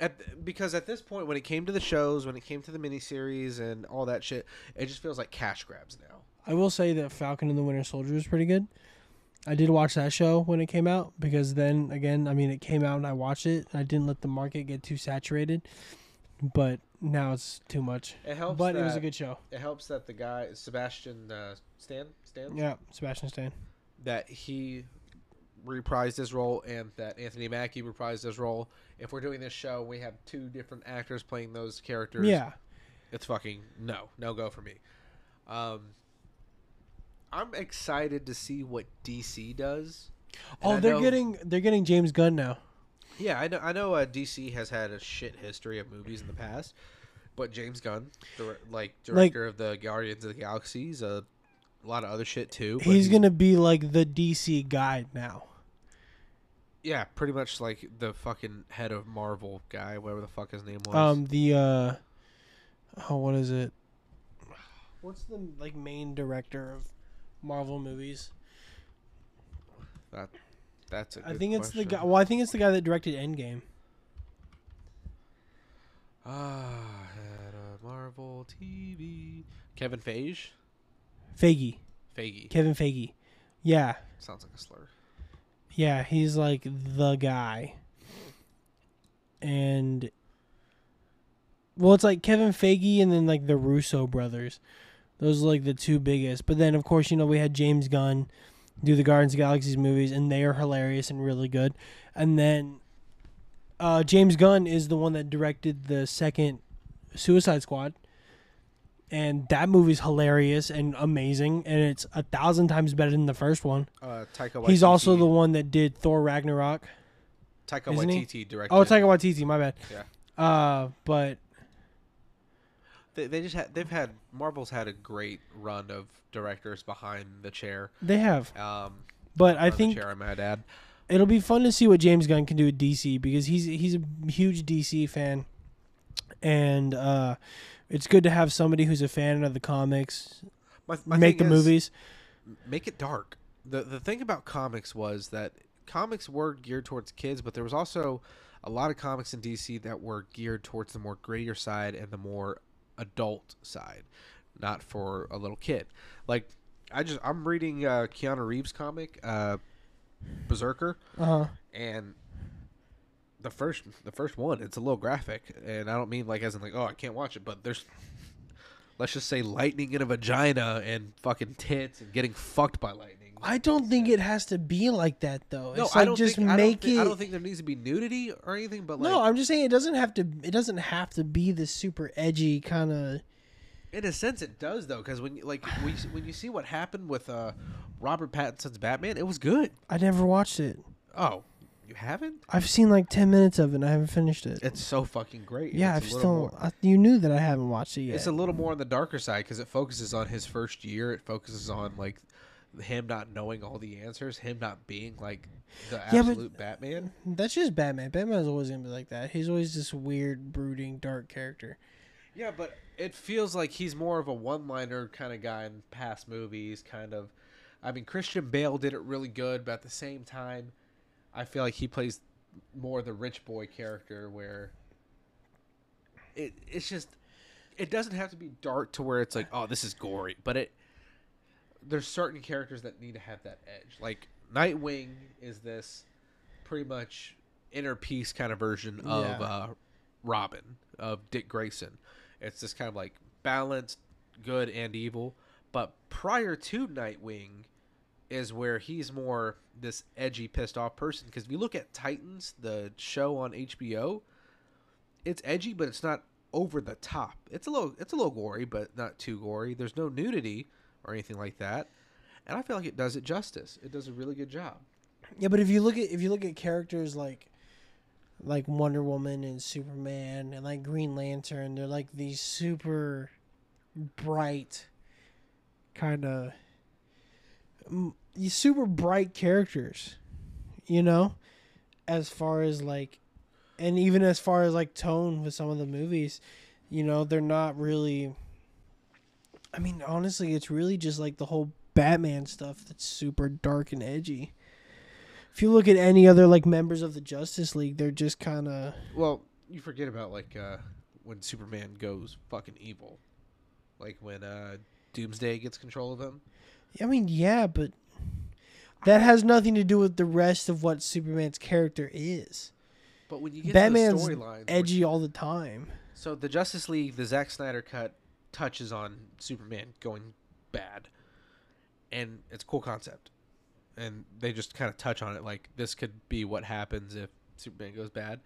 Speaker 1: At, because at this point, when it came to the shows, when it came to the miniseries and all that shit, it just feels like cash grabs now.
Speaker 2: I will say that Falcon and the Winter Soldier is pretty good. I did watch that show when it came out because then again, I mean, it came out and I watched it. I didn't let the market get too saturated, but now it's too much.
Speaker 1: It helps,
Speaker 2: But
Speaker 1: that,
Speaker 2: it was a good show.
Speaker 1: It helps that the guy Sebastian uh, Stan Stan
Speaker 2: Yeah, Sebastian Stan.
Speaker 1: that he reprised his role and that Anthony Mackie reprised his role. If we're doing this show, we have two different actors playing those characters.
Speaker 2: Yeah.
Speaker 1: it's fucking no, no go for me. Um, I'm excited to see what DC does. And
Speaker 2: Oh,
Speaker 1: I
Speaker 2: they're
Speaker 1: know-
Speaker 2: getting they're getting James Gunn now.
Speaker 1: Yeah, I know. I know. Uh, DC has had a shit history of movies in the past, but James Gunn, dir- like director of the Guardians of the Galaxies, uh, a lot of other shit too. but
Speaker 2: He's gonna be like the DC guy now.
Speaker 1: yeah, pretty much like the fucking head of Marvel guy, whatever the fuck his name was.
Speaker 2: Um, the uh, oh, what is it? What's the like main director of Marvel movies?
Speaker 1: That's a
Speaker 2: I
Speaker 1: good
Speaker 2: think it's the guy. Well, I think it's the guy that directed Endgame.
Speaker 1: Ah, head of Marvel TV. Kevin Feige.
Speaker 2: Feige,
Speaker 1: Feige
Speaker 2: Kevin Feige. Yeah,
Speaker 1: sounds like a slur.
Speaker 2: yeah, he's like the guy. And well, it's like Kevin Feige and then like the Russo brothers. Those are like the two biggest. But then of course, you know, we had James Gunn do the Guardians of the movies and they are hilarious and really good. And then uh, James Gunn is the one that directed the second Suicide Squad. And that movie's hilarious and amazing, and it's a thousand times better than the first one.
Speaker 1: Uh, Taika.
Speaker 2: He's also the one that did Thor Ragnarok.
Speaker 1: Taika
Speaker 2: isn't he?
Speaker 1: Waititi directed.
Speaker 2: Oh, Taika Waititi, my bad.
Speaker 1: Yeah.
Speaker 2: Uh, but
Speaker 1: They, they just had they've had Marvel's had a great run of directors behind the chair.
Speaker 2: they have.
Speaker 1: Um,
Speaker 2: But I think
Speaker 1: chair, I might add.
Speaker 2: it'll be fun to see what James Gunn can do with DC because he's he's a huge DC fan, and uh, it's good to have somebody who's a fan of the comics
Speaker 1: My, my
Speaker 2: make the
Speaker 1: is,
Speaker 2: movies.
Speaker 1: Make it dark. the The thing about comics was that comics were geared towards kids, but there was also a lot of comics in DC that were geared towards the more grittier side and the more adult side, not for a little kid. Like I just I'm reading uh, Keanu Reeves comic, uh, Berserker.
Speaker 2: Uh huh.
Speaker 1: and the first the first one. It's a little graphic, and I don't mean like as in like oh I can't watch it, but there's *laughs* let's just say lightning in a vagina and fucking tits and getting fucked by lightning.
Speaker 2: I don't think it has to be like that though.
Speaker 1: No,
Speaker 2: it's
Speaker 1: I
Speaker 2: like
Speaker 1: don't
Speaker 2: just
Speaker 1: think, I
Speaker 2: make
Speaker 1: thi-
Speaker 2: it.
Speaker 1: I don't think there needs to be nudity or anything, but like
Speaker 2: no, I'm just saying it doesn't have to. It doesn't have to be this super edgy kind of.
Speaker 1: in a sense it does though, because when you- like we, when you see what happened with uh, Robert Pattinson's Batman, it was good.
Speaker 2: I never watched it.
Speaker 1: Oh, you haven't?
Speaker 2: I've seen like ten minutes of it. and I haven't finished it.
Speaker 1: It's so fucking great.
Speaker 2: yeah, I've still. I, you knew that I haven't watched it yet.
Speaker 1: It's a little more on the darker side because it focuses on his first year. It focuses on like him not knowing all the answers, him not being like the
Speaker 2: Yeah,
Speaker 1: absolute Batman.
Speaker 2: That's just Batman. Batman's always gonna be like that. He's always this weird, brooding, dark character.
Speaker 1: Yeah, but it feels like he's more of a one-liner kind of guy in past movies. Kind of, I mean, Christian Bale did it really good, but at the same time, I feel like he plays more the rich boy character where it it's just it doesn't have to be dark to where it's like oh this is gory, but it there's certain characters that need to have that edge. Like Nightwing is this pretty much inner peace kind of version of
Speaker 2: Yeah.
Speaker 1: uh, Robin of Dick Grayson. It's this kind of like balanced good and evil. But prior to Nightwing is where he's more this edgy, pissed off person. Because if you look at Titans, the show on HBO, it's edgy, but it's not over the top. It's a little, it's a little gory, but not too gory. There's no nudity or anything like that, and I feel like it does it justice. It does a really good job.
Speaker 2: Yeah, but if you look at if you look at characters like like Wonder Woman and Superman and like Green Lantern, they're like these super bright kind of these super bright characters. You know, as far as like and even as far as like tone with some of the movies, you know, they're not really I mean, honestly, it's really just like the whole Batman stuff that's super dark and edgy. If you look at any other like members of the Justice League, they're just kind of
Speaker 1: Well, you forget about like uh, when Superman goes fucking evil, like when uh, Doomsday gets control of him.
Speaker 2: I mean, yeah, but that has nothing to do with the rest of what Superman's character is.
Speaker 1: But when you get
Speaker 2: Batman's
Speaker 1: to the storyline,
Speaker 2: Edgy all the time.
Speaker 1: So the Justice League, the Zack Snyder cut, touches on Superman going bad, and it's a cool concept, and they just kind of touch on it like this could be what happens if Superman goes bad.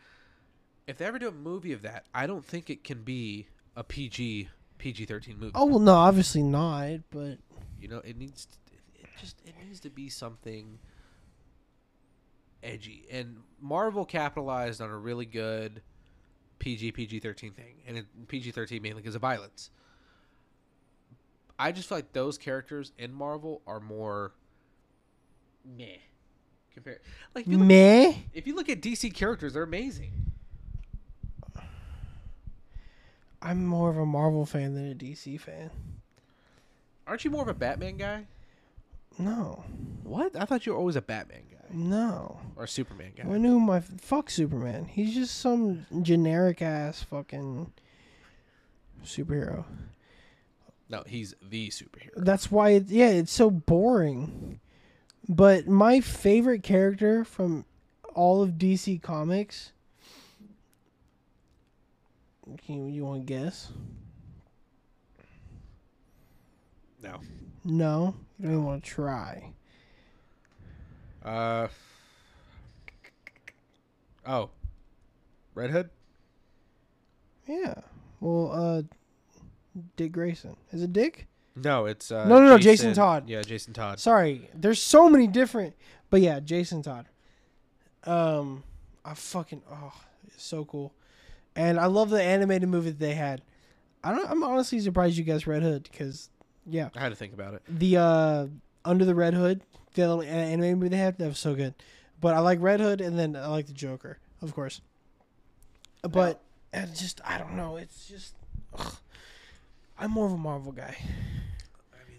Speaker 1: If they ever do a movie of that, I don't think it can be a PG PG thirteen movie.
Speaker 2: Oh well, no, obviously not. But
Speaker 1: You know, it needs to, it just it needs to be something edgy. And Marvel capitalized on a really good PG PG thirteen thing, and PG thirteen mainly because of violence. I just feel like those characters in Marvel are more meh compared. Like if you, look,
Speaker 2: meh.
Speaker 1: if you look at DC characters, they're amazing.
Speaker 2: I'm more of a Marvel fan than a DC fan.
Speaker 1: Aren't you more of a Batman guy?
Speaker 2: No,
Speaker 1: What? I thought you were always a Batman guy
Speaker 2: no.
Speaker 1: or a Superman guy.
Speaker 2: I knew my fuck Superman. He's just some generic ass fucking superhero.
Speaker 1: No, he's the superhero.
Speaker 2: That's why it yeah, it's so boring. But my favorite character from all of DC Comics Can you, you want to guess?
Speaker 1: No.
Speaker 2: No, you don't even want to try.
Speaker 1: Uh. Oh. Red Hood.
Speaker 2: Yeah. Well, uh, Dick Grayson. Is it Dick?
Speaker 1: No, it's uh,
Speaker 2: No, no, no, Jason Todd.
Speaker 1: Yeah, Jason Todd.
Speaker 2: Sorry, there's so many different. But yeah, Jason Todd. Um, I fucking oh, it's so cool, and I love the animated movie that they had. I don't. I'm honestly surprised you guys Red Hood because yeah,
Speaker 1: I had to think about it.
Speaker 2: the uh Under the Red Hood, the little animated movie they had, that was so good. But I like Red Hood, and then I like the Joker, of course. But I just I don't know. It's just ugh. I'm more of a Marvel guy.
Speaker 1: I mean,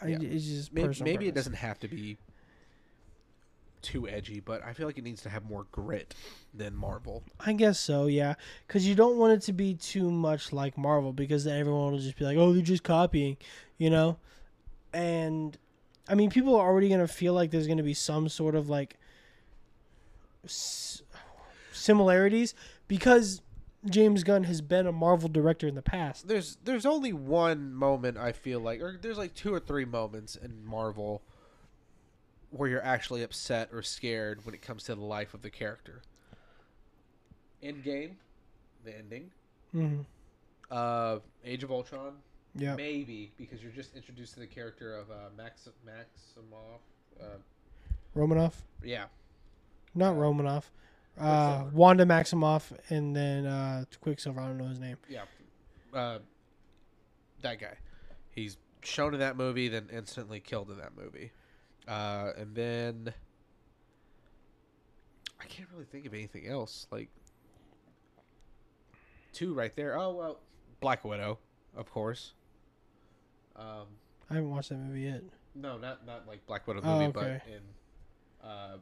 Speaker 2: I,
Speaker 1: Yeah.
Speaker 2: It's just
Speaker 1: maybe, maybe it doesn't have to be too edgy, but I feel like it needs to have more grit than Marvel.
Speaker 2: I guess so, yeah. Because you don't want it to be too much like Marvel, because then everyone will just be like, "Oh, they're just copying," you know. And I mean, people are already gonna feel like there's gonna be some sort of like s- similarities because James Gunn has been a Marvel director in the past.
Speaker 1: there's there's only one moment I feel like, or there's like two or three moments in Marvel where you're actually upset or scared when it comes to the life of the character. Endgame, the ending.
Speaker 2: Mm-hmm.
Speaker 1: Uh, Age of Ultron,
Speaker 2: Yeah.
Speaker 1: maybe because you're just introduced to the character of uh, Max Maximoff. Uh,
Speaker 2: Romanoff,
Speaker 1: yeah,
Speaker 2: not
Speaker 1: Uh,
Speaker 2: Romanoff. Uh, Wanda Maximoff, and then uh, Quicksilver. I don't know his name.
Speaker 1: yeah, uh, that guy. He's shown in that movie, then instantly killed in that movie, uh, and then I can't really think of anything else. Like two right there. Oh well, Black Widow, of course. Um,
Speaker 2: I haven't watched that movie yet.
Speaker 1: no, not not like Black Widow
Speaker 2: Oh,
Speaker 1: movie,
Speaker 2: okay.
Speaker 1: but in uh,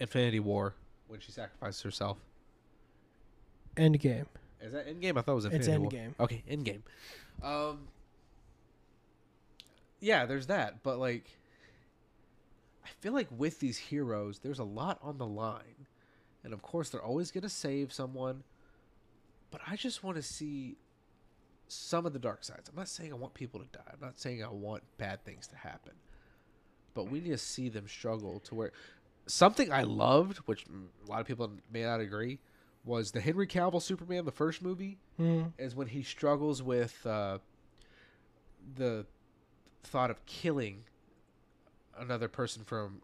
Speaker 1: Infinity War when she sacrificed herself.
Speaker 2: End game.
Speaker 1: Is that end game? I thought it was
Speaker 2: It's
Speaker 1: end.
Speaker 2: Endgame.
Speaker 1: Okay, Endgame. Um. Yeah, there's that, but like, I feel like with these heroes, there's a lot on the line, and of course, they're always gonna save someone. But I just want to see some of the dark sides. I'm not saying I want people to die. I'm not saying I want bad things to happen. But we need to see them struggle to where something I loved, which a lot of people may not agree, was the Henry Cavill Superman, the first movie,
Speaker 2: Mm.
Speaker 1: is when he struggles with uh, the thought of killing another person from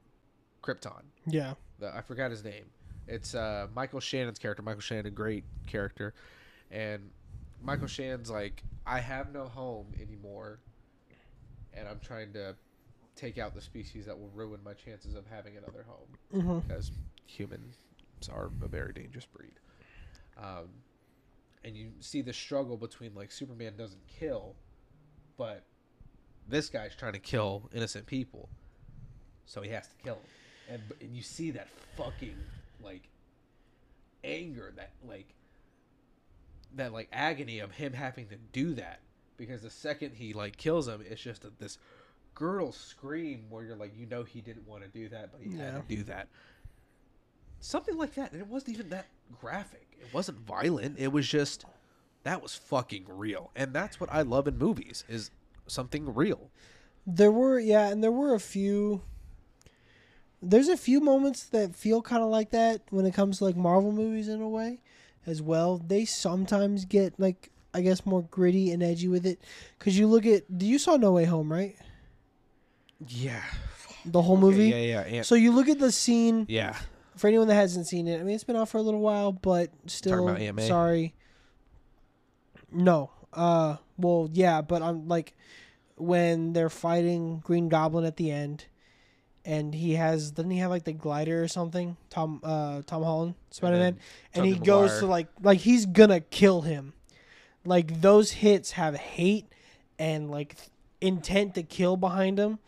Speaker 1: Krypton.
Speaker 2: Yeah.
Speaker 1: The, I forgot his name. It's uh, Michael Shannon's character. Michael Shannon, great character, and Michael Shannon's like, I have no home anymore, and I'm trying to take out the species that will ruin my chances of having another home
Speaker 2: Mm-hmm.
Speaker 1: because humans are a very dangerous breed. Um, and you see the struggle between like Superman doesn't kill, but this guy's trying to kill innocent people, so he has to kill them. And, and you see that fucking like anger, that like that like agony of him having to do that because the second he like kills him, it's just a, this gurgle scream where you're like, you know, he didn't want to do that, but he had to do that. Something like that, and it wasn't even that graphic. It wasn't violent. It was just that was fucking real, and that's what I love in movies is something real.
Speaker 2: There were yeah, and there were a few. There's a few moments that feel kind of like that when it comes to like Marvel movies in a way, as well. They sometimes get like I guess more gritty and edgy with it, because you look at. Do you saw No Way Home right?
Speaker 1: Yeah,
Speaker 2: The whole movie.
Speaker 1: Yeah, yeah, yeah.
Speaker 2: So you look at the scene
Speaker 1: yeah.
Speaker 2: for anyone that hasn't seen it. I mean, it's been out for a little while, but still, sorry. No. Uh. Well, yeah, but I'm like, when they're fighting Green Goblin at the end, and he has doesn't he have like the glider or something? Tom. Uh. Tom Holland, Spider Man, and he goes
Speaker 1: Maguire.
Speaker 2: to like like he's gonna kill him. Like those hits have hate and like intent to kill behind him,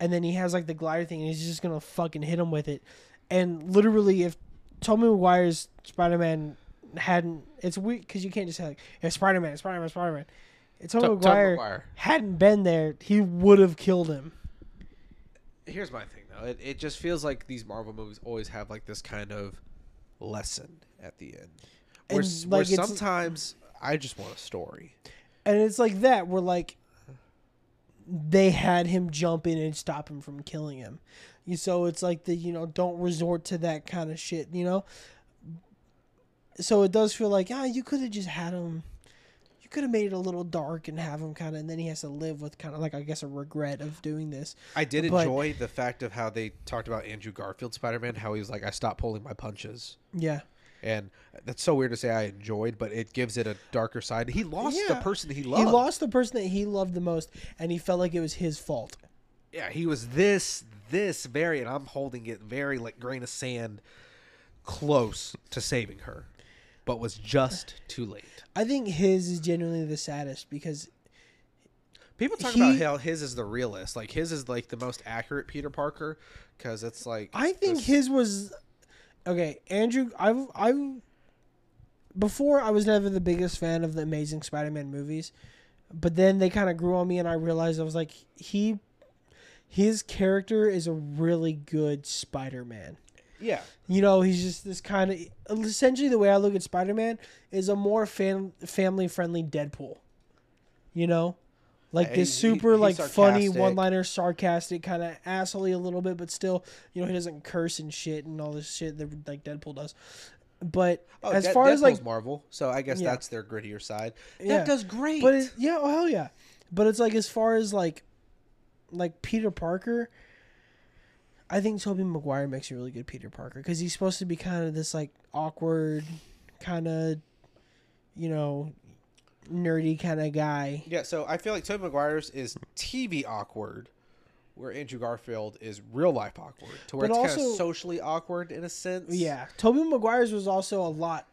Speaker 2: and then he has like the glider thing, and he's just gonna fucking hit him with it. And literally, if Tobey Maguire's Spider Man hadn't, it's weird because you can't just say like, "It's Spider Man, Spider Man, Spider Man." If Tobey
Speaker 1: To- Tobey
Speaker 2: Maguire
Speaker 1: Maguire.
Speaker 2: hadn't been there, he would have killed him.
Speaker 1: Here's my thing though. It, it just feels like these Marvel movies always have like this kind of lesson at the end. Where,
Speaker 2: And,
Speaker 1: s- where
Speaker 2: like,
Speaker 1: sometimes I just want a story.
Speaker 2: And it's like that, where like they had him jump in and stop him from killing him. You so it's like the you know don't resort to that kind of shit. You know. So it does feel like ah you could have just had him. You could have made it a little dark and have him kind of, and then he has to live with kind of like I guess a regret of doing this.
Speaker 1: I did
Speaker 2: But-
Speaker 1: enjoy the fact of how they talked about Andrew Garfield Spider Man, how he was like, I stopped pulling my punches.
Speaker 2: Yeah.
Speaker 1: And that's so weird to say I enjoyed, but it gives it a darker side. He lost the person he loved.
Speaker 2: He lost the person that he loved the most, and he felt like it was his fault.
Speaker 1: yeah, he was this, this very, and I'm holding it very like grain of sand close to saving her, but was just too late.
Speaker 2: I think his is genuinely the saddest because
Speaker 1: People talk
Speaker 2: He-
Speaker 1: about how his is the realest. Like his is like the most accurate Peter Parker because it's like
Speaker 2: I think
Speaker 1: this-
Speaker 2: his was okay. Andrew, I've I've before I was never the biggest fan of the Amazing Spider-Man movies, but then they kind of grew on me, and I realized I was like he his character is a really good Spider-Man.
Speaker 1: Yeah.
Speaker 2: You know, he's just this kind of essentially the way I look at Spider Man is a more fan family friendly Deadpool. You know, like
Speaker 1: uh,
Speaker 2: this
Speaker 1: he-
Speaker 2: super
Speaker 1: he's
Speaker 2: like funny one liner, sarcastic kind of assholey a little bit, but still, you know, he doesn't curse and shit and all this shit that like Deadpool does. But
Speaker 1: Oh,
Speaker 2: as
Speaker 1: De-
Speaker 2: far as like
Speaker 1: Marvel, so I guess
Speaker 2: Yeah.
Speaker 1: that's their grittier side.
Speaker 2: Yeah.
Speaker 1: That does great.
Speaker 2: But it, yeah, oh hell yeah. But it's like as far as like like Peter Parker, I think Tobey Maguire makes a really good Peter Parker because he's supposed to be kind of this like awkward, kind of, you know, nerdy kind of guy.
Speaker 1: yeah, so I feel like Tobey Maguire's is TV awkward, where Andrew Garfield is real life awkward, to where
Speaker 2: But
Speaker 1: it's kind of socially awkward in a sense.
Speaker 2: Yeah, Tobey Maguire's was also a lot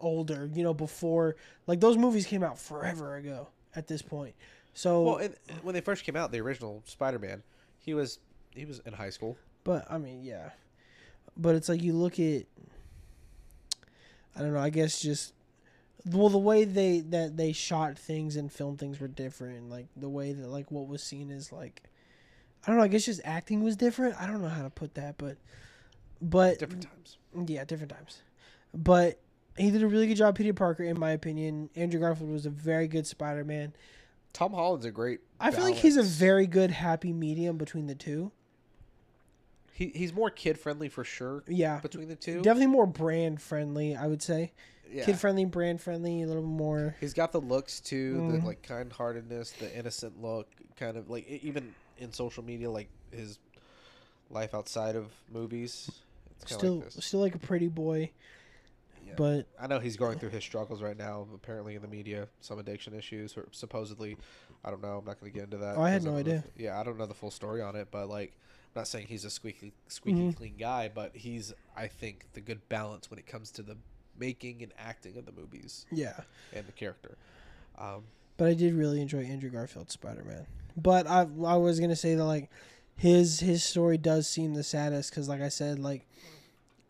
Speaker 2: older. You know, before like those movies came out forever ago at this point. So,
Speaker 1: Well, and when they first came out, the original Spider-Man, he was he was in high school.
Speaker 2: But I mean, yeah. But it's like you look at I don't know, I guess just well the way they that they shot things and filmed things were different. Like the way that like what was seen as like I don't know, I guess just acting was different. I don't know how to put that, but but
Speaker 1: Different times.
Speaker 2: yeah, different times. But he did a really good job, Peter Parker, in my opinion. Andrew Garfield was a very good Spider Man.
Speaker 1: Tom Holland's a great.
Speaker 2: I feel like he's a very good happy medium between the two.
Speaker 1: He, he's more kid friendly for sure
Speaker 2: Yeah.
Speaker 1: between the two.
Speaker 2: Definitely more brand friendly, I would say.
Speaker 1: Yeah.
Speaker 2: kid friendly, brand friendly, a little more.
Speaker 1: He's got the looks too,
Speaker 2: Mhm.
Speaker 1: the like kind heartedness, the innocent look, kind of like even in social media, like his life outside of movies. It's
Speaker 2: Still,
Speaker 1: like
Speaker 2: still like a pretty boy,
Speaker 1: Yeah.
Speaker 2: but
Speaker 1: I know he's going through his struggles right now. Apparently, in the media, some addiction issues, or supposedly, I don't know. I'm not going to get into that.
Speaker 2: Oh, I had no
Speaker 1: don't
Speaker 2: idea.
Speaker 1: yeah, I don't know the full story on it, but like, I'm not saying he's a squeaky, squeaky
Speaker 2: Mhm.
Speaker 1: clean guy, but he's, I think, the good balance when it comes to the making and acting of the movies
Speaker 2: yeah.
Speaker 1: and the character. Um,
Speaker 2: But I did really enjoy Andrew Garfield's Spider Man. But I, I was gonna say that like his his story does seem the saddest because like I said like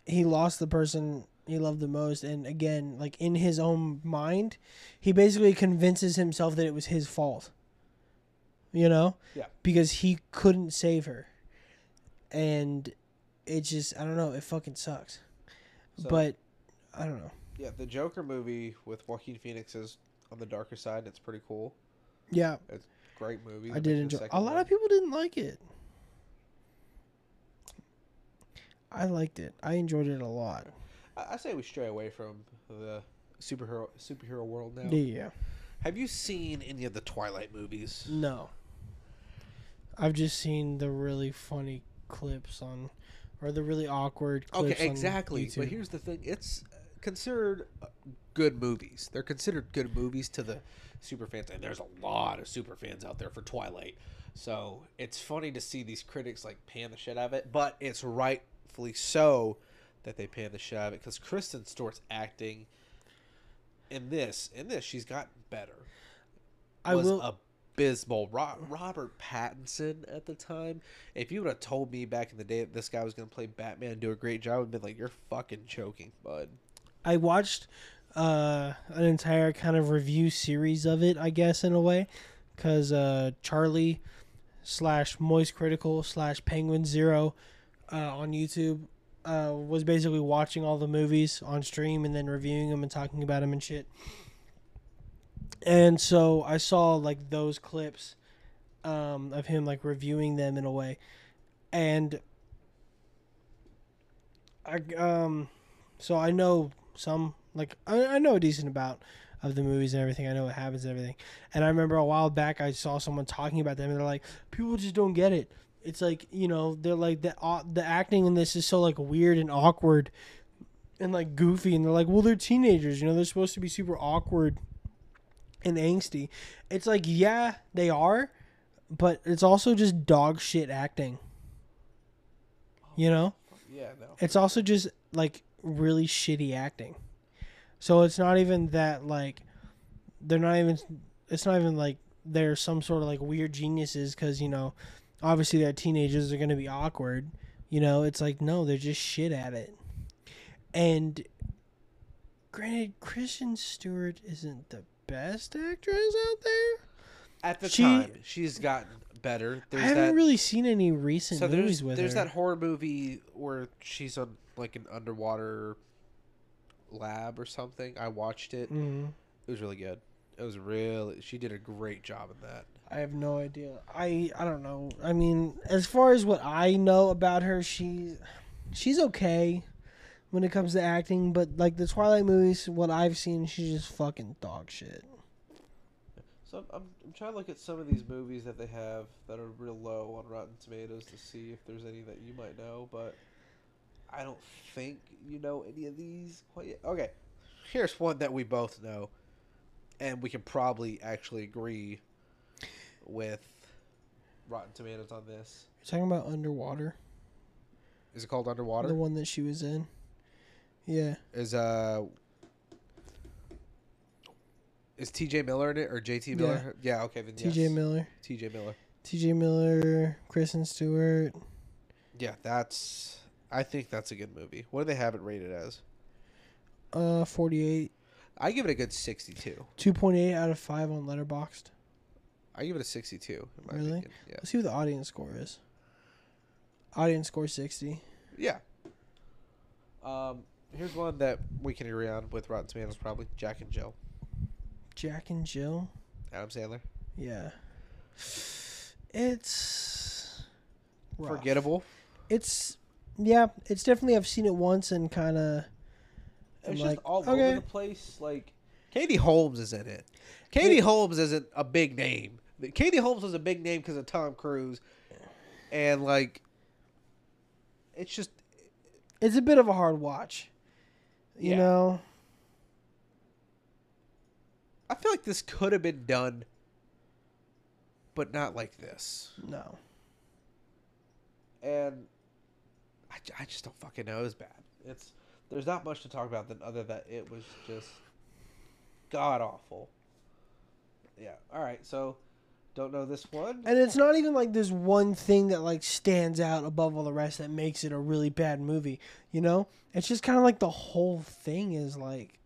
Speaker 2: he lost the person he loved the most and again like in his own mind he basically convinces himself that it was his fault you know
Speaker 1: Yeah.
Speaker 2: because he couldn't save her and it just i don't know it fucking sucks
Speaker 1: So-
Speaker 2: but i don't know
Speaker 1: Yeah, the Joker movie with Joaquin Phoenix is on the darker side. It's pretty cool.
Speaker 2: yeah It's
Speaker 1: Great movie.
Speaker 2: i did enjoy a lot
Speaker 1: one.
Speaker 2: of people didn't like it i liked it i enjoyed it a lot
Speaker 1: I, I say we stray away from the superhero superhero world now.
Speaker 2: yeah
Speaker 1: Have you seen any of the Twilight movies?
Speaker 2: No. I've just seen the really funny clips on, or the really awkward clips
Speaker 1: Okay,
Speaker 2: on
Speaker 1: exactly. But here's the thing: it's considered uh, good movies. They're considered good movies to the super fans, and there's a lot of super fans out there for Twilight. So it's funny to see these critics like pan the shit out of it, but it's rightfully so that they pan the shit out of it because Kristen Stewart's acting in this, in this, she's gotten better.
Speaker 2: I
Speaker 1: was
Speaker 2: will.
Speaker 1: abysmal. Ro- Robert Pattinson at the time. If you would have told me back in the day that this guy was going to play Batman and do a great job, I'd been like, "You're fucking joking, bud."
Speaker 2: I watched uh, an entire kind of review series of it, I guess, in a way, because uh, Charlie slash Moist Critical slash Penguin Zero uh, on YouTube uh, was basically watching all the movies on stream and then reviewing them and talking about them and shit. And so I saw like those clips um, of him like reviewing them in a way, and I um, so I know some like I, I know a decent about of the movies and everything. I know what happens and everything. And I remember a while back I saw someone talking about them and they're like, people just don't get it. It's like you know they're like the uh, the acting in this is so like weird and awkward and like goofy and they're like well they're teenagers you know they're supposed to be super awkward and angsty. It's like yeah they are, but it's also just dog shit acting. You know.
Speaker 1: Yeah, no.
Speaker 2: It's also just like really shitty acting. So it's not even that like they're not even it's not even like they're some sort of like weird geniuses cuz you know obviously they're teenagers they're going to be awkward. You know, it's like no, they're just shit at it. And granted Kristen Stewart isn't the best actress out there.
Speaker 1: At the
Speaker 2: She-
Speaker 1: time, she's gotten better.
Speaker 2: I haven't
Speaker 1: that.
Speaker 2: really seen any recent
Speaker 1: so
Speaker 2: movies
Speaker 1: there's
Speaker 2: with
Speaker 1: there's
Speaker 2: her.
Speaker 1: that horror movie where she's on like an underwater lab or something. I watched it.
Speaker 2: Mhm.
Speaker 1: It was really good. It was really. She did a great job in that.
Speaker 2: I have no idea. I I don't know. I mean, as far as what I know about her, she she's okay when it comes to acting, but like the Twilight movies, what I've seen, she's just fucking dog shit.
Speaker 1: So I'm, I'm, I'm trying to look at some of these movies that they have that are real low on Rotten Tomatoes to see if there's any that you might know, but I don't think you know any of these quite yet. Okay, here's one that we both know, and we can probably actually agree with Rotten Tomatoes on this.
Speaker 2: You're talking about Underwater,
Speaker 1: Is it called Underwater?
Speaker 2: the one that she was in. Yeah,
Speaker 1: Is uh is T.J. Miller in it or J.T. Miller? Yeah. okay. Then
Speaker 2: T.J.
Speaker 1: yes.
Speaker 2: Miller,
Speaker 1: T.J. Miller.
Speaker 2: T.J. Miller, Kristen Stewart.
Speaker 1: Yeah, that's. I think that's a good movie. What do they have it rated as?
Speaker 2: Uh, 48,
Speaker 1: I give it a good sixty-two.
Speaker 2: 2.8 out of 5 on Letterboxd.
Speaker 1: I give it a sixty-two. In my
Speaker 2: Really?
Speaker 1: Opinion. Yeah.
Speaker 2: Let's see what the audience score is. Audience score 60.
Speaker 1: Yeah. Um. Here's one that we can agree on with Rotten Tomatoes. Probably Jack and Jill.
Speaker 2: Jack and Jill.
Speaker 1: Adam Sandler.
Speaker 2: Yeah. It's rough.
Speaker 1: Forgettable.
Speaker 2: It's yeah, it's definitely I've seen it once and kind of
Speaker 1: It's
Speaker 2: like
Speaker 1: just all
Speaker 2: okay.
Speaker 1: over the place. Like Katie Holmes is in it. Katie
Speaker 2: Yeah.
Speaker 1: Holmes isn't a big name. Katie Holmes was a big name because of Tom Cruise, and like, it's just
Speaker 2: It's a bit of a hard watch. You
Speaker 1: Yeah.
Speaker 2: know,
Speaker 1: I feel like this could have been done, but not like this.
Speaker 2: no.
Speaker 1: And I, I just don't fucking know. It was bad. It's there's not much to talk about than other that it was just god awful. Yeah. All right. So don't know this one.
Speaker 2: And it's not even like there's one thing that like stands out above all the rest that makes it a really bad movie, you know? It's just kind of like the whole thing is like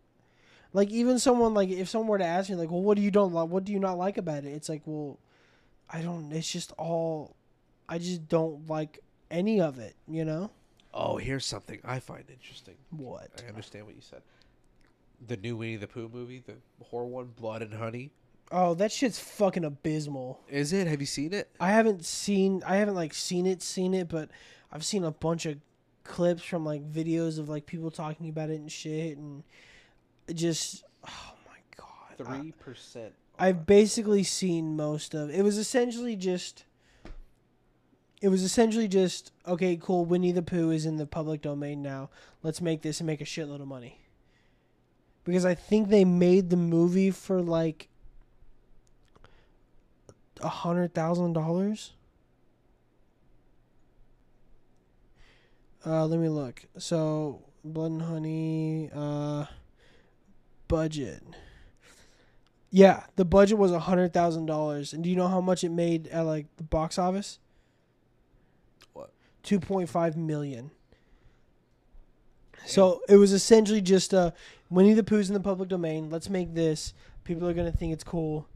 Speaker 2: like even someone like if someone were to ask me like, "Well, what do you don't like? What do you not like about it?" It's like, "Well, I don't it's just all I just don't like any of it, you know?"
Speaker 1: Oh, here's something I find interesting.
Speaker 2: What?
Speaker 1: I understand what you said. The new Winnie the Pooh movie, the horror one, Blood and Honey.
Speaker 2: Oh, that shit's fucking abysmal.
Speaker 1: Is it? Have you seen it?
Speaker 2: I haven't seen I haven't like seen it seen it, but I've seen a bunch of clips from like videos of like people talking about it and shit and just oh my god.
Speaker 1: Three percent.
Speaker 2: I've basically seen most of. It was essentially just it was essentially just okay, cool, Winnie the Pooh is in the public domain now. Let's make this and make a shitload of money. Because I think they made the movie for like a hundred thousand dollars. Uh, let me look. So, Blood and Honey, uh, budget. Yeah, the budget was a hundred thousand dollars, and do you know how much it made at like the box office?
Speaker 1: What?
Speaker 2: Two point five million. So it was essentially just uh, Winnie the Pooh's in the public domain. Let's make this. People are gonna think it's cool.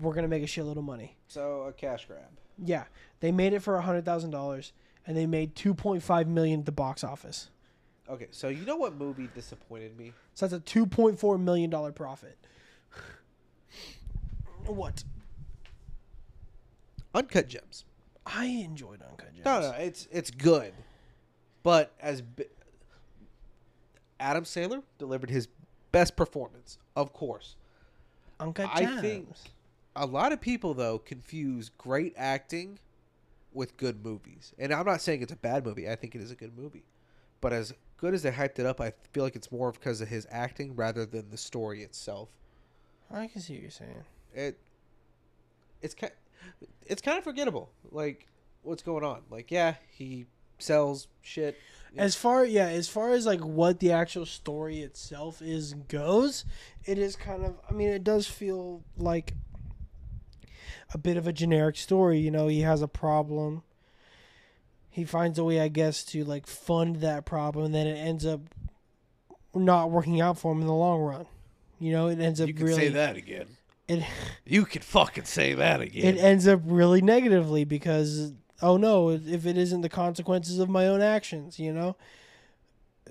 Speaker 2: We're gonna make a shitload of money.
Speaker 1: So a cash grab.
Speaker 2: Yeah, they made it for a hundred thousand dollars, and they made two point five million at the box office.
Speaker 1: Okay, so you know what movie disappointed me?
Speaker 2: So that's a two point four million dollar profit. *sighs* what?
Speaker 1: Uncut Gems.
Speaker 2: I enjoyed Uncut Gems.
Speaker 1: No, no, it's it's good, but as bi- Adam Sandler delivered his best performance, of course.
Speaker 2: Uncut
Speaker 1: I
Speaker 2: Gems.
Speaker 1: think a lot of people though confuse great acting with good movies, and I'm not saying it's a bad movie. I think it is a good movie, but as good as they hyped it up, I feel like it's more because of his acting rather than the story itself.
Speaker 2: I can see what you're saying.
Speaker 1: It it's kind it's kind of forgettable. Like what's going on? Like yeah, he sells shit.
Speaker 2: As far yeah, as far as like what the actual story itself is goes, it is kind of I mean it does feel like a bit of a generic story, you know, he has a problem. He finds a way I guess to like fund that problem and then it ends up not working out for him in the long run. You know, it ends up
Speaker 1: You can
Speaker 2: really
Speaker 1: say that again.
Speaker 2: It *laughs*
Speaker 1: You can fucking say that again.
Speaker 2: it ends up really negatively because oh no, if it isn't the consequences of my own actions, you know.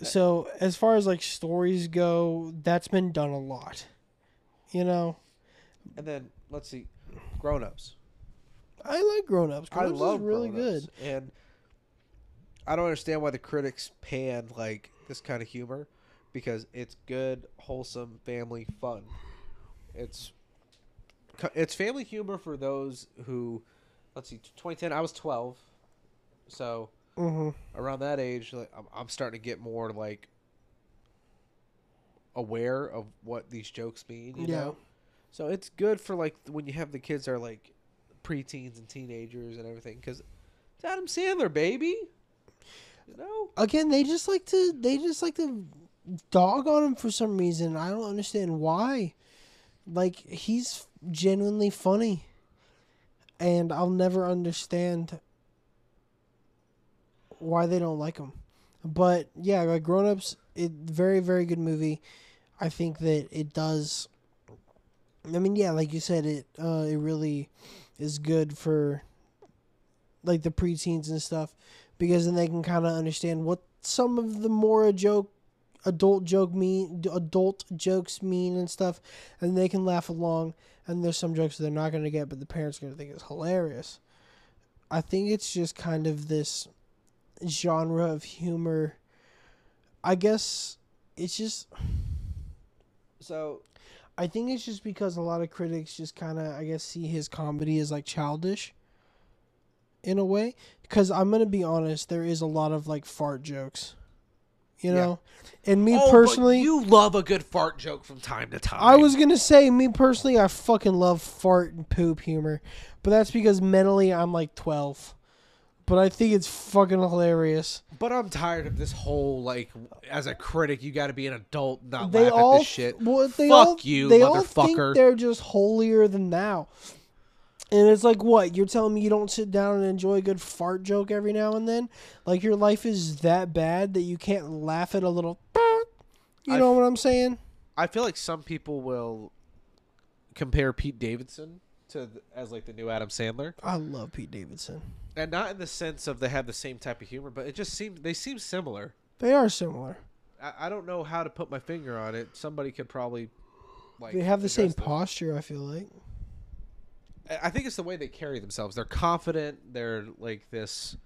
Speaker 2: So as far as like stories go, that's been done a lot, you know.
Speaker 1: and then let's see, grown ups.
Speaker 2: I like Grown Ups.
Speaker 1: I
Speaker 2: Grown Ups
Speaker 1: love
Speaker 2: is really
Speaker 1: Grown-Ups,
Speaker 2: good.
Speaker 1: and I don't understand why the critics pan like this kind of humor because it's good, wholesome, family fun. It's co- it's family humor for those who, let's see, 2010. I was 12, so
Speaker 2: hmm
Speaker 1: around that age, like, I'm, I'm starting to get more like aware of what these jokes mean. You
Speaker 2: Yeah.
Speaker 1: know, so it's good for like when you have the kids that are like preteens and teenagers and everything because it's Adam Sandler, baby. You know,
Speaker 2: Again, they just like to they just like to dog on him for some reason. I don't understand why. Like he's genuinely funny, and I'll never understand why they don't like him. But yeah, like Grown Ups, it very very good movie. I think that it does. I mean, yeah, like you said, it uh, it really is good for like the preteens and stuff because then they can kind of understand what some of the more joke adult joke mean adult jokes mean and stuff and they can laugh along and there's some jokes they're not going to get but the parents are going to think it's hilarious. I think it's just kind of this genre of humor. I guess it's just
Speaker 1: so
Speaker 2: i think it's just because a lot of critics just kind of i guess see his comedy as like childish in a way. Because i'm gonna be honest there is a lot of like fart jokes you
Speaker 1: Yeah.
Speaker 2: know and me
Speaker 1: Oh,
Speaker 2: personally
Speaker 1: you love a good fart joke from time to time.
Speaker 2: i was gonna say me personally i fucking love fart and poop humor but that's because mentally i'm like 12 but i think it's fucking hilarious
Speaker 1: but I'm tired of this whole like, as a critic, you got to be an adult, not
Speaker 2: they
Speaker 1: laugh
Speaker 2: all
Speaker 1: at this shit.
Speaker 2: well, they
Speaker 1: Fuck
Speaker 2: all,
Speaker 1: you,
Speaker 2: they all think
Speaker 1: motherfucker.
Speaker 2: they're just holier than thou and it's like what? You're telling me you don't sit down and enjoy a good fart joke every now and then? Like your life is that bad that you can't laugh at a little you
Speaker 1: I
Speaker 2: know
Speaker 1: f-
Speaker 2: what i'm saying?
Speaker 1: I feel like some people will compare Pete Davidson to as like the new Adam Sandler,
Speaker 2: i love pete davidson.
Speaker 1: And not in the sense of they have the same type of humor, but it just seems they seem similar.
Speaker 2: they are similar.
Speaker 1: I, I don't know how to put my finger on it. Somebody could probably like
Speaker 2: they have the same
Speaker 1: this.
Speaker 2: posture i feel like
Speaker 1: I think it's the way they carry themselves. They're confident. They're like this.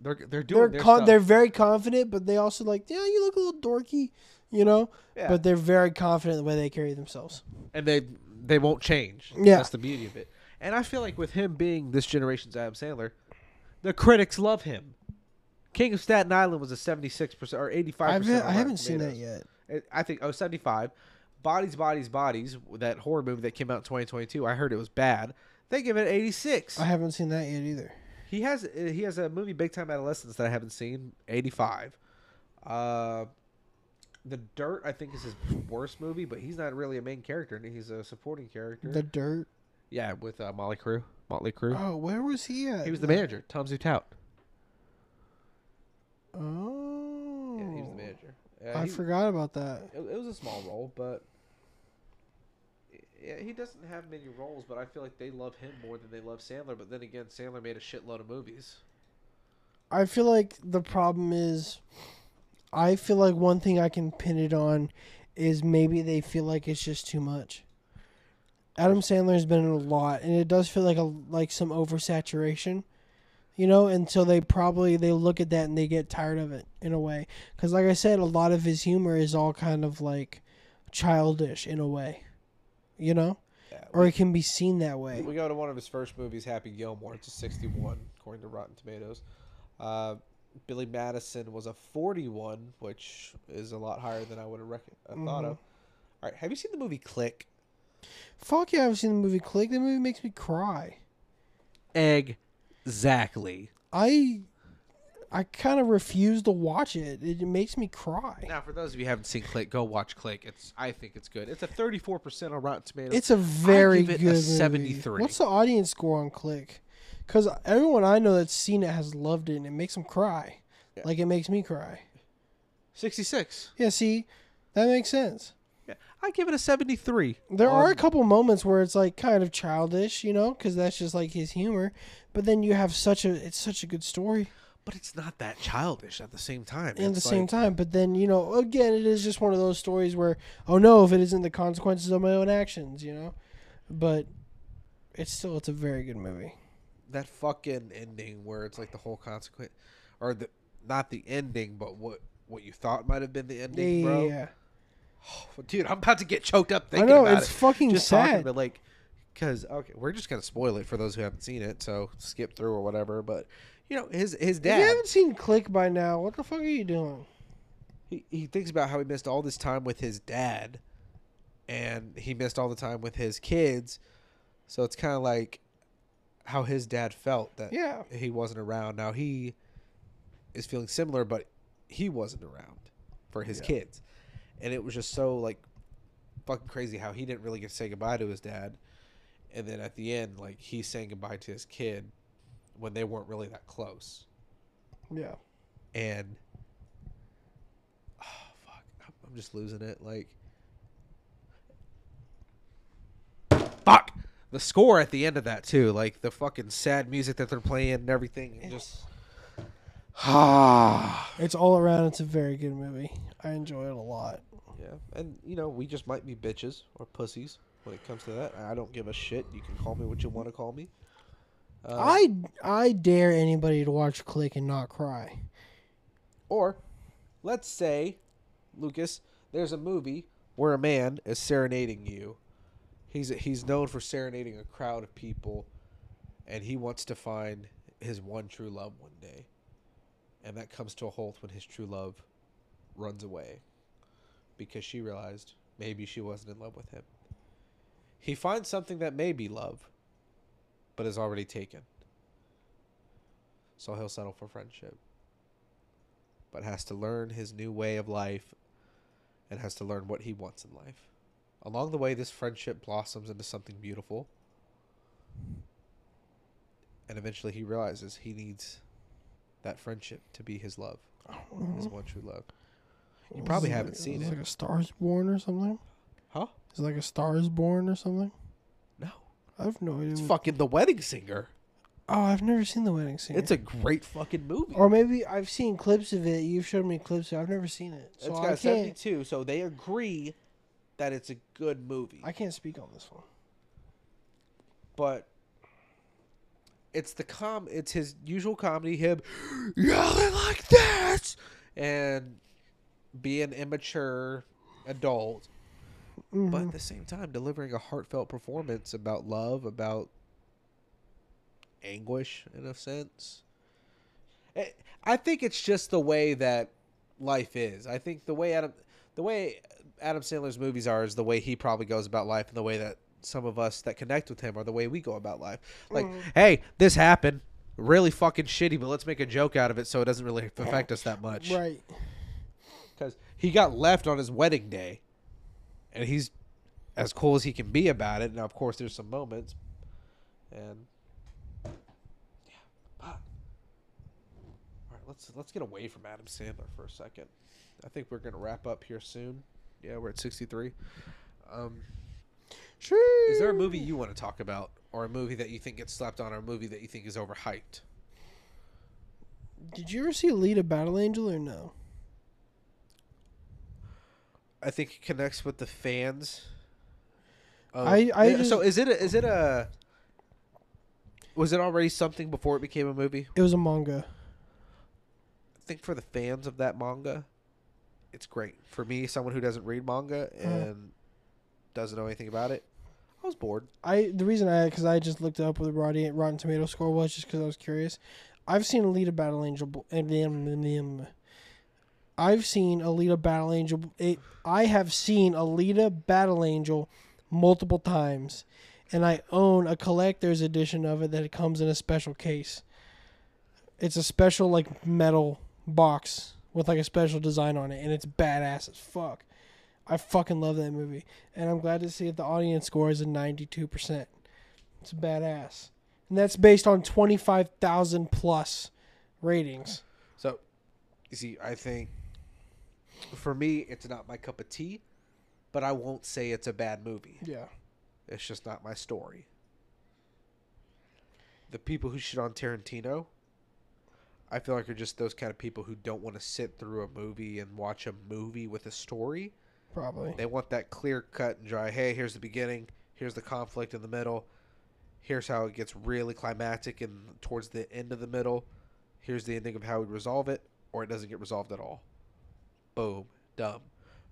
Speaker 1: They're they're doing
Speaker 2: they're
Speaker 1: their
Speaker 2: con-
Speaker 1: stuff.
Speaker 2: they're very confident but they also like yeah you look a little dorky you know
Speaker 1: Yeah.
Speaker 2: but they're very confident in the way they carry themselves
Speaker 1: and they they won't change.
Speaker 2: Yeah.
Speaker 1: that's the beauty of it. And I feel like with him being this generation's Adam Sandler, the critics love him. King of Staten Island was a seventy six percent or eighty five
Speaker 2: I've,
Speaker 1: percent.
Speaker 2: I haven't seen that yet
Speaker 1: I think oh 75. Bodies, Bodies, Bodies, that horror movie that came out in 2022. I heard it was bad. They give it 86.
Speaker 2: i haven't seen that yet either
Speaker 1: He has uh, he has a movie Big Time Adolescence that I haven't seen. Eighty five. Uh, the Dirt I think is his worst movie, but he's not really a main character. He's a supporting character.
Speaker 2: the dirt
Speaker 1: yeah, with uh, Molly Crew. Mötley Crüe.
Speaker 2: oh where was he at
Speaker 1: he was the manager. Tom Zutaut.
Speaker 2: oh
Speaker 1: Yeah, he was the manager. Uh,
Speaker 2: i
Speaker 1: he-
Speaker 2: forgot about that
Speaker 1: It, it was a small role, but yeah, he doesn't have many roles. But I feel like they love him more than they love Sandler. But then again, Sandler made a shitload of movies.
Speaker 2: I feel like the problem is, I feel like one thing I can pin it on is maybe they feel like it's just too much. Adam Sandler's been in a lot, and it does feel like a like some oversaturation, you know. until they probably they look at that and they get tired of it in a way, because like I said, a lot of his humor is all kind of like childish in a way, you know,
Speaker 1: Yeah,
Speaker 2: or it can be seen that way.
Speaker 1: We go to one of his first movies, Happy Gilmore. It's a 61 according to Rotten Tomatoes. Uh, Billy Madison was a 41, which is a lot higher than I would have reckon, I thought
Speaker 2: Mhm.
Speaker 1: of. All right, have you seen the movie Click?
Speaker 2: Fuck yeah, I've seen the movie Click. The movie makes me cry.
Speaker 1: Exactly.
Speaker 2: I I kind of refuse to watch it. It makes me cry.
Speaker 1: Now, for those of you who haven't seen Click, go watch Click. It's I think it's good. It's a 34% on Rotten Tomatoes.
Speaker 2: It's a very
Speaker 1: give it a
Speaker 2: good movie.
Speaker 1: 73.
Speaker 2: What's the audience score on Click? Because everyone I know that's seen it has loved it, and it makes them cry.
Speaker 1: Yeah.
Speaker 2: Like it makes me cry.
Speaker 1: 66.
Speaker 2: Yeah, see, that makes sense.
Speaker 1: Yeah, I give it a seventy-three.
Speaker 2: There are a
Speaker 1: Um,
Speaker 2: couple moments where it's like kind of childish, you know, because that's just like his humor. But then you have such a it's such a good story
Speaker 1: but it's not that childish at the same time.
Speaker 2: at the
Speaker 1: It's
Speaker 2: same
Speaker 1: like-
Speaker 2: time. But then you know, again, it is just one of those stories where oh no, if it isn't the consequences of my own actions, you know. But it's still it's a very good movie.
Speaker 1: that fucking ending where it's like the whole consequence, or the not the ending, but what what you thought might have been the ending,
Speaker 2: yeah,
Speaker 1: bro.
Speaker 2: yeah. *sighs*
Speaker 1: Dude, I'm about to get choked up
Speaker 2: I know
Speaker 1: about
Speaker 2: it's
Speaker 1: it.
Speaker 2: fucking
Speaker 1: Just talking,
Speaker 2: sad.
Speaker 1: but like, because okay, we're just gonna spoil it for those who haven't seen it, so skip through or whatever. But you know, his his
Speaker 2: If you haven't seen Click by now, what the fuck are you doing?
Speaker 1: he, he thinks about how he missed all this time with his dad, and he missed all the time with his kids. So it's kind of like how his dad felt that
Speaker 2: Yeah.
Speaker 1: he wasn't around. Now he is feeling similar, but he wasn't around for his
Speaker 2: Yeah.
Speaker 1: kids, and it was just so like fucking crazy how he didn't really get to say goodbye to his dad, and then at the end, like he's saying goodbye to his kid when they weren't really that close,
Speaker 2: Yeah.
Speaker 1: and oh *sighs* fuck, I'm- just losing it. Like fuck. The score at the end of that too, like the fucking sad music that they're playing and everything, and just ah, *sighs*
Speaker 2: It's all around. It's a very good movie. I enjoy it a lot.
Speaker 1: Yeah. And you know, we just might be bitches or pussies when it comes to that. I don't give a shit. You can call me what you want to call me. Uh,
Speaker 2: I I dare anybody to watch Click and not cry.
Speaker 1: or let's say, Lucas, there's a movie where a man is serenading you. He's he's known for serenading a crowd of people, and he wants to find his one true love one day, and that comes to a halt when his true love runs away, because she realized maybe she wasn't in love with him. He finds something that may be love, but is already taken. So he'll settle for friendship but has to learn his new way of life and has to learn what he wants in life. Along the way, this friendship blossoms into something beautiful. And eventually, he realizes he needs that friendship to be his love, his uh-huh. one true love. You probably haven't
Speaker 2: like,
Speaker 1: seen
Speaker 2: is
Speaker 1: it.
Speaker 2: Like a Stars Born or something.
Speaker 1: Huh?
Speaker 2: Is it like a Stars Born or something?
Speaker 1: No.
Speaker 2: I have no idea.
Speaker 1: It's
Speaker 2: what-
Speaker 1: fucking The Wedding Singer.
Speaker 2: oh, I've never seen the wedding Singer.
Speaker 1: It's a great fucking movie.
Speaker 2: or maybe I've seen clips of it. You've showed me clips. I've never seen it, so
Speaker 1: it's
Speaker 2: I
Speaker 1: got
Speaker 2: can't.
Speaker 1: 72, so they agree that it's a good movie.
Speaker 2: I can't speak on this one.
Speaker 1: but it's the com it's his usual comedy him *gasps* yelling like this and being an immature adult but
Speaker 2: Mhm.
Speaker 1: at the same time delivering a heartfelt performance about love about anguish in a sense. I- i think it's just the way that life is. I think the way adam the way adam sandler's movies are is the way he probably goes about life and the way that some of us that connect with him are the way we go about life. Like hey this happened. Really fucking shitty but let's make a joke out of it so it doesn't really affect us that much.
Speaker 2: Right.
Speaker 1: He got left on his wedding day, and he's as cool as he can be about it. Now, of course, there's some moments, and yeah, but all right, let's let's get away from Adam Sandler for a second. I think we're gonna wrap up here soon. Yeah, we're at 63. Um, is there a movie you want to talk about, or a movie that you think gets slapped on, or a movie that you think is overhyped?
Speaker 2: Did you ever see Alita Battle Angel or no?
Speaker 1: I think it connects with the fans. of-
Speaker 2: I- I
Speaker 1: so is it a, is it a was it already something before it became a movie?
Speaker 2: It was a manga.
Speaker 1: I think for the fans of that manga, it's great. For me, someone who doesn't read manga uh-huh. and doesn't know anything about it, I was bored.
Speaker 2: I the reason I because I just looked up what the Rotten, Rotten Tomato score was just because I was curious. I've seen Alita Battle Angel and I've seen Alita Battle Angel. It, I have seen Alita Battle Angel multiple times, and I own a collector's edition of it that comes in a special case. It's a special like metal box with like a special design on it, and it's badass as fuck. I fucking love that movie, and I'm glad to see that the audience score is a 92%. It's badass, and that's based on 25,000 plus ratings.
Speaker 1: So, you see, I think for me, it's not my cup of tea, but I won't say it's a bad movie.
Speaker 2: Yeah.
Speaker 1: It's just not my story. The people who shit on Tarantino, I feel like are just those kind of people who don't want to sit through a movie and watch a movie with a story.
Speaker 2: Probably.
Speaker 1: They want that clear cut and dry. Hey, here's the beginning. Here's the conflict in the middle. Here's how it gets really climactic and towards the end of the middle. Here's the ending of how we resolve it, or it doesn't get resolved at all. Boom, dumb.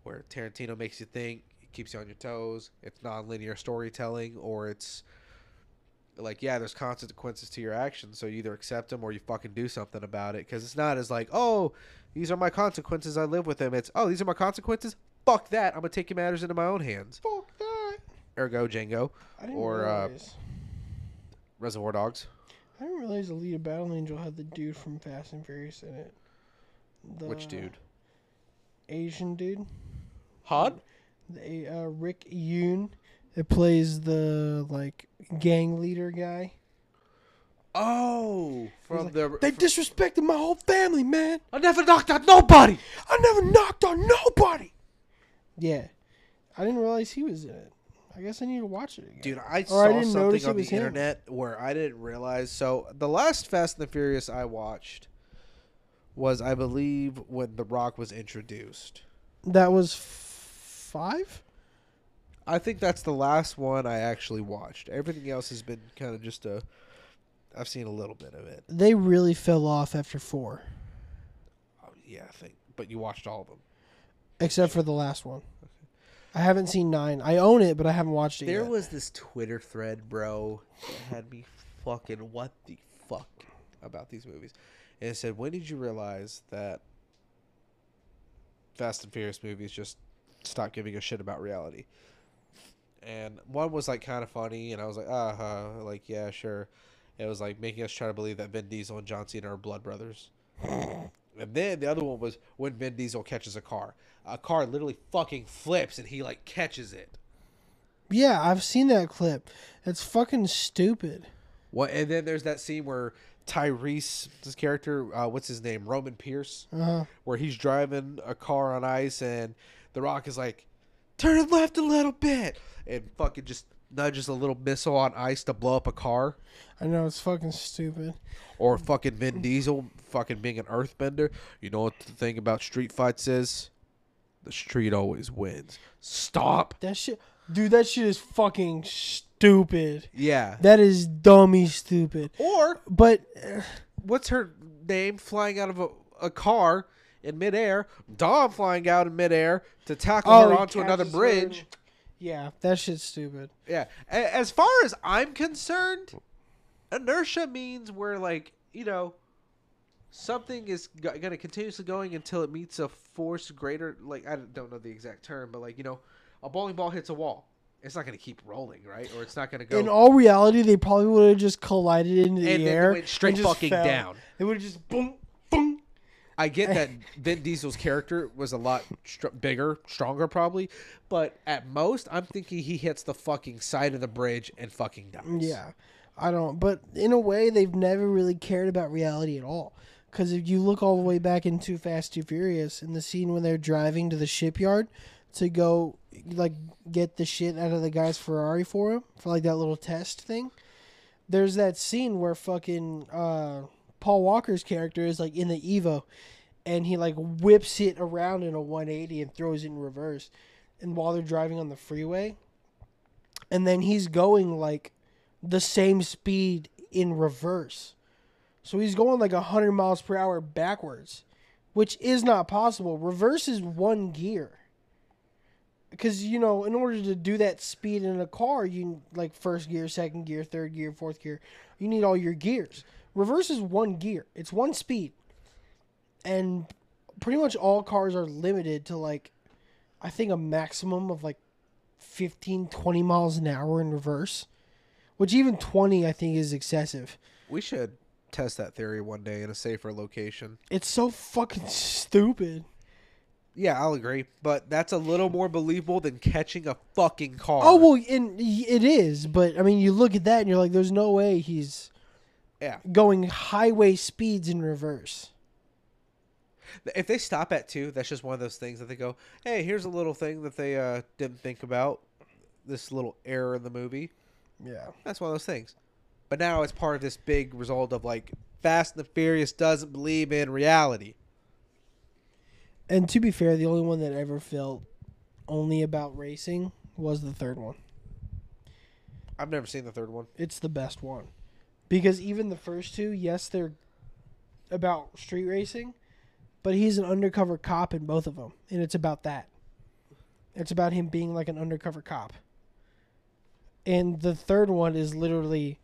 Speaker 1: Where Tarantino makes you think, it keeps you on your toes. It's non-linear storytelling, or it's like, yeah, there's consequences to your actions, so you either accept them or you fucking do something about it. Because it's not as like, oh, these are my consequences. I live with them. It's, oh, these are my consequences. Fuck that. I'm gonna take your matters into my own hands.
Speaker 2: Fuck that.
Speaker 1: Ergo, Django,
Speaker 2: I didn't
Speaker 1: Or, uh. Reservoir Dogs.
Speaker 2: I didn't realize Alita Battle Angel had the dude from Fast and Furious in it.
Speaker 1: Which dude?
Speaker 2: Asian dude.
Speaker 1: Han.
Speaker 2: The uh, Rick Yune. It plays the like gang leader guy.
Speaker 1: Oh, from
Speaker 2: like,
Speaker 1: the.
Speaker 2: They disrespected my whole family, man.
Speaker 1: I never knocked on nobody.
Speaker 2: I never knocked on nobody. Yeah, I didn't realize he was in it. I guess I need to watch it again.
Speaker 1: Dude, I
Speaker 2: Or
Speaker 1: saw
Speaker 2: didn't
Speaker 1: something on the
Speaker 2: was him.
Speaker 1: internet where I didn't realize. So the last Fast and the Furious I watched was, I believe, when The Rock was introduced.
Speaker 2: that was f- five.
Speaker 1: I think that's the last one I actually watched. Everything else has been kind of just a. I've seen a little bit of it.
Speaker 2: They really fell off after four,
Speaker 1: Oh, yeah, I think. But you watched all of them.
Speaker 2: except for the last one. I haven't seen nine. I own it, but I haven't watched it
Speaker 1: There
Speaker 2: yet.
Speaker 1: was this Twitter thread, bro, that had me fucking what the fuck about these movies. And it said, when did you realize that Fast and Furious movies just stopped giving a shit about reality? And one was like kind of funny, and I was like, uh huh, like yeah, sure. It was like making us try to believe that Vin Diesel and John Cena are blood brothers. *laughs* And then the other one was when Vin Diesel catches a car. A car literally fucking flips, and he like catches it.
Speaker 2: yeah, I've seen that clip. It's fucking stupid.
Speaker 1: What? And then there's that scene where Tyrese, this character, uh, what's his name, Roman Pierce,
Speaker 2: Uh-huh.
Speaker 1: where he's driving a car on ice, and The Rock is like, "Turn left a little bit," and fucking just nudges a little missile on ice to blow up a car.
Speaker 2: I know it's fucking stupid.
Speaker 1: Or fucking Vin Diesel, fucking being an earthbender. You know what the thing about street fights is? The street always wins. Stop.
Speaker 2: That shit, dude. That shit is fucking stupid.
Speaker 1: Yeah.
Speaker 2: That is dummy stupid.
Speaker 1: Or
Speaker 2: But
Speaker 1: what's her name flying out of a, a car in midair? Dom flying out in midair to tackle
Speaker 2: Oh,
Speaker 1: her onto another
Speaker 2: catches her
Speaker 1: bridge.
Speaker 2: yeah, that shit's stupid.
Speaker 1: Yeah. A- As far as I'm concerned, inertia means we're like, you know, something is going to continuously going until it meets a force greater. Like, I don't know the exact term, but like, you know, a bowling ball hits a wall. It's not going to keep rolling, right? Or it's not going to go.
Speaker 2: In all reality, they probably would have just collided into the
Speaker 1: And
Speaker 2: air
Speaker 1: went straight fucking
Speaker 2: fell.
Speaker 1: down.
Speaker 2: They would have just boom, boom.
Speaker 1: I get that *laughs* Vin Diesel's character was a lot str- bigger, stronger, probably, but at most, I'm thinking he hits the fucking side of the bridge and fucking dies.
Speaker 2: Yeah, I don't. But in a way, they've never really cared about reality at all. Because if you look all the way back into Fast Too Furious, in the scene when they're driving to the shipyard to go like get the shit out of the guy's Ferrari for him for like that little test thing, there's that scene where fucking uh, Paul Walker's character is like in the Evo, and he like whips it around in a 180 and throws it in reverse, and while they're driving on the freeway, and then he's going like the same speed in reverse. So he's going like 100 miles per hour backwards, which is not possible. Reverse is one gear. Because, you know, in order to do that speed in a car, you like first gear, second gear, third gear, fourth gear, you need all your gears. Reverse is one gear, it's one speed. And pretty much all cars are limited to like, I think a maximum of like 15, 20 miles an hour in reverse, which even 20 I think is excessive.
Speaker 1: We should test that theory one day in a safer location.
Speaker 2: It's so fucking stupid.
Speaker 1: Yeah, I'll agree, but that's a little more believable than catching a fucking car.
Speaker 2: Oh well, and it is, but I mean, you look at that and you're like, "There's no way he's
Speaker 1: yeah.
Speaker 2: going highway speeds in reverse."
Speaker 1: If they stop at two, that's just one of those things that they go, "Hey, here's a little thing that they uh, didn't think about. This little error in the movie."
Speaker 2: Yeah.
Speaker 1: That's one of those things. But now it's part of this big result of like Fast and the Furious doesn't believe in reality.
Speaker 2: And to be fair, the only one that ever felt only about racing was the third one.
Speaker 1: I've never seen the third one.
Speaker 2: It's the best one. Because even the first two, yes, they're about street racing, but he's an undercover cop in both of them, and it's about that. It's about him being like an undercover cop. And the third one is literally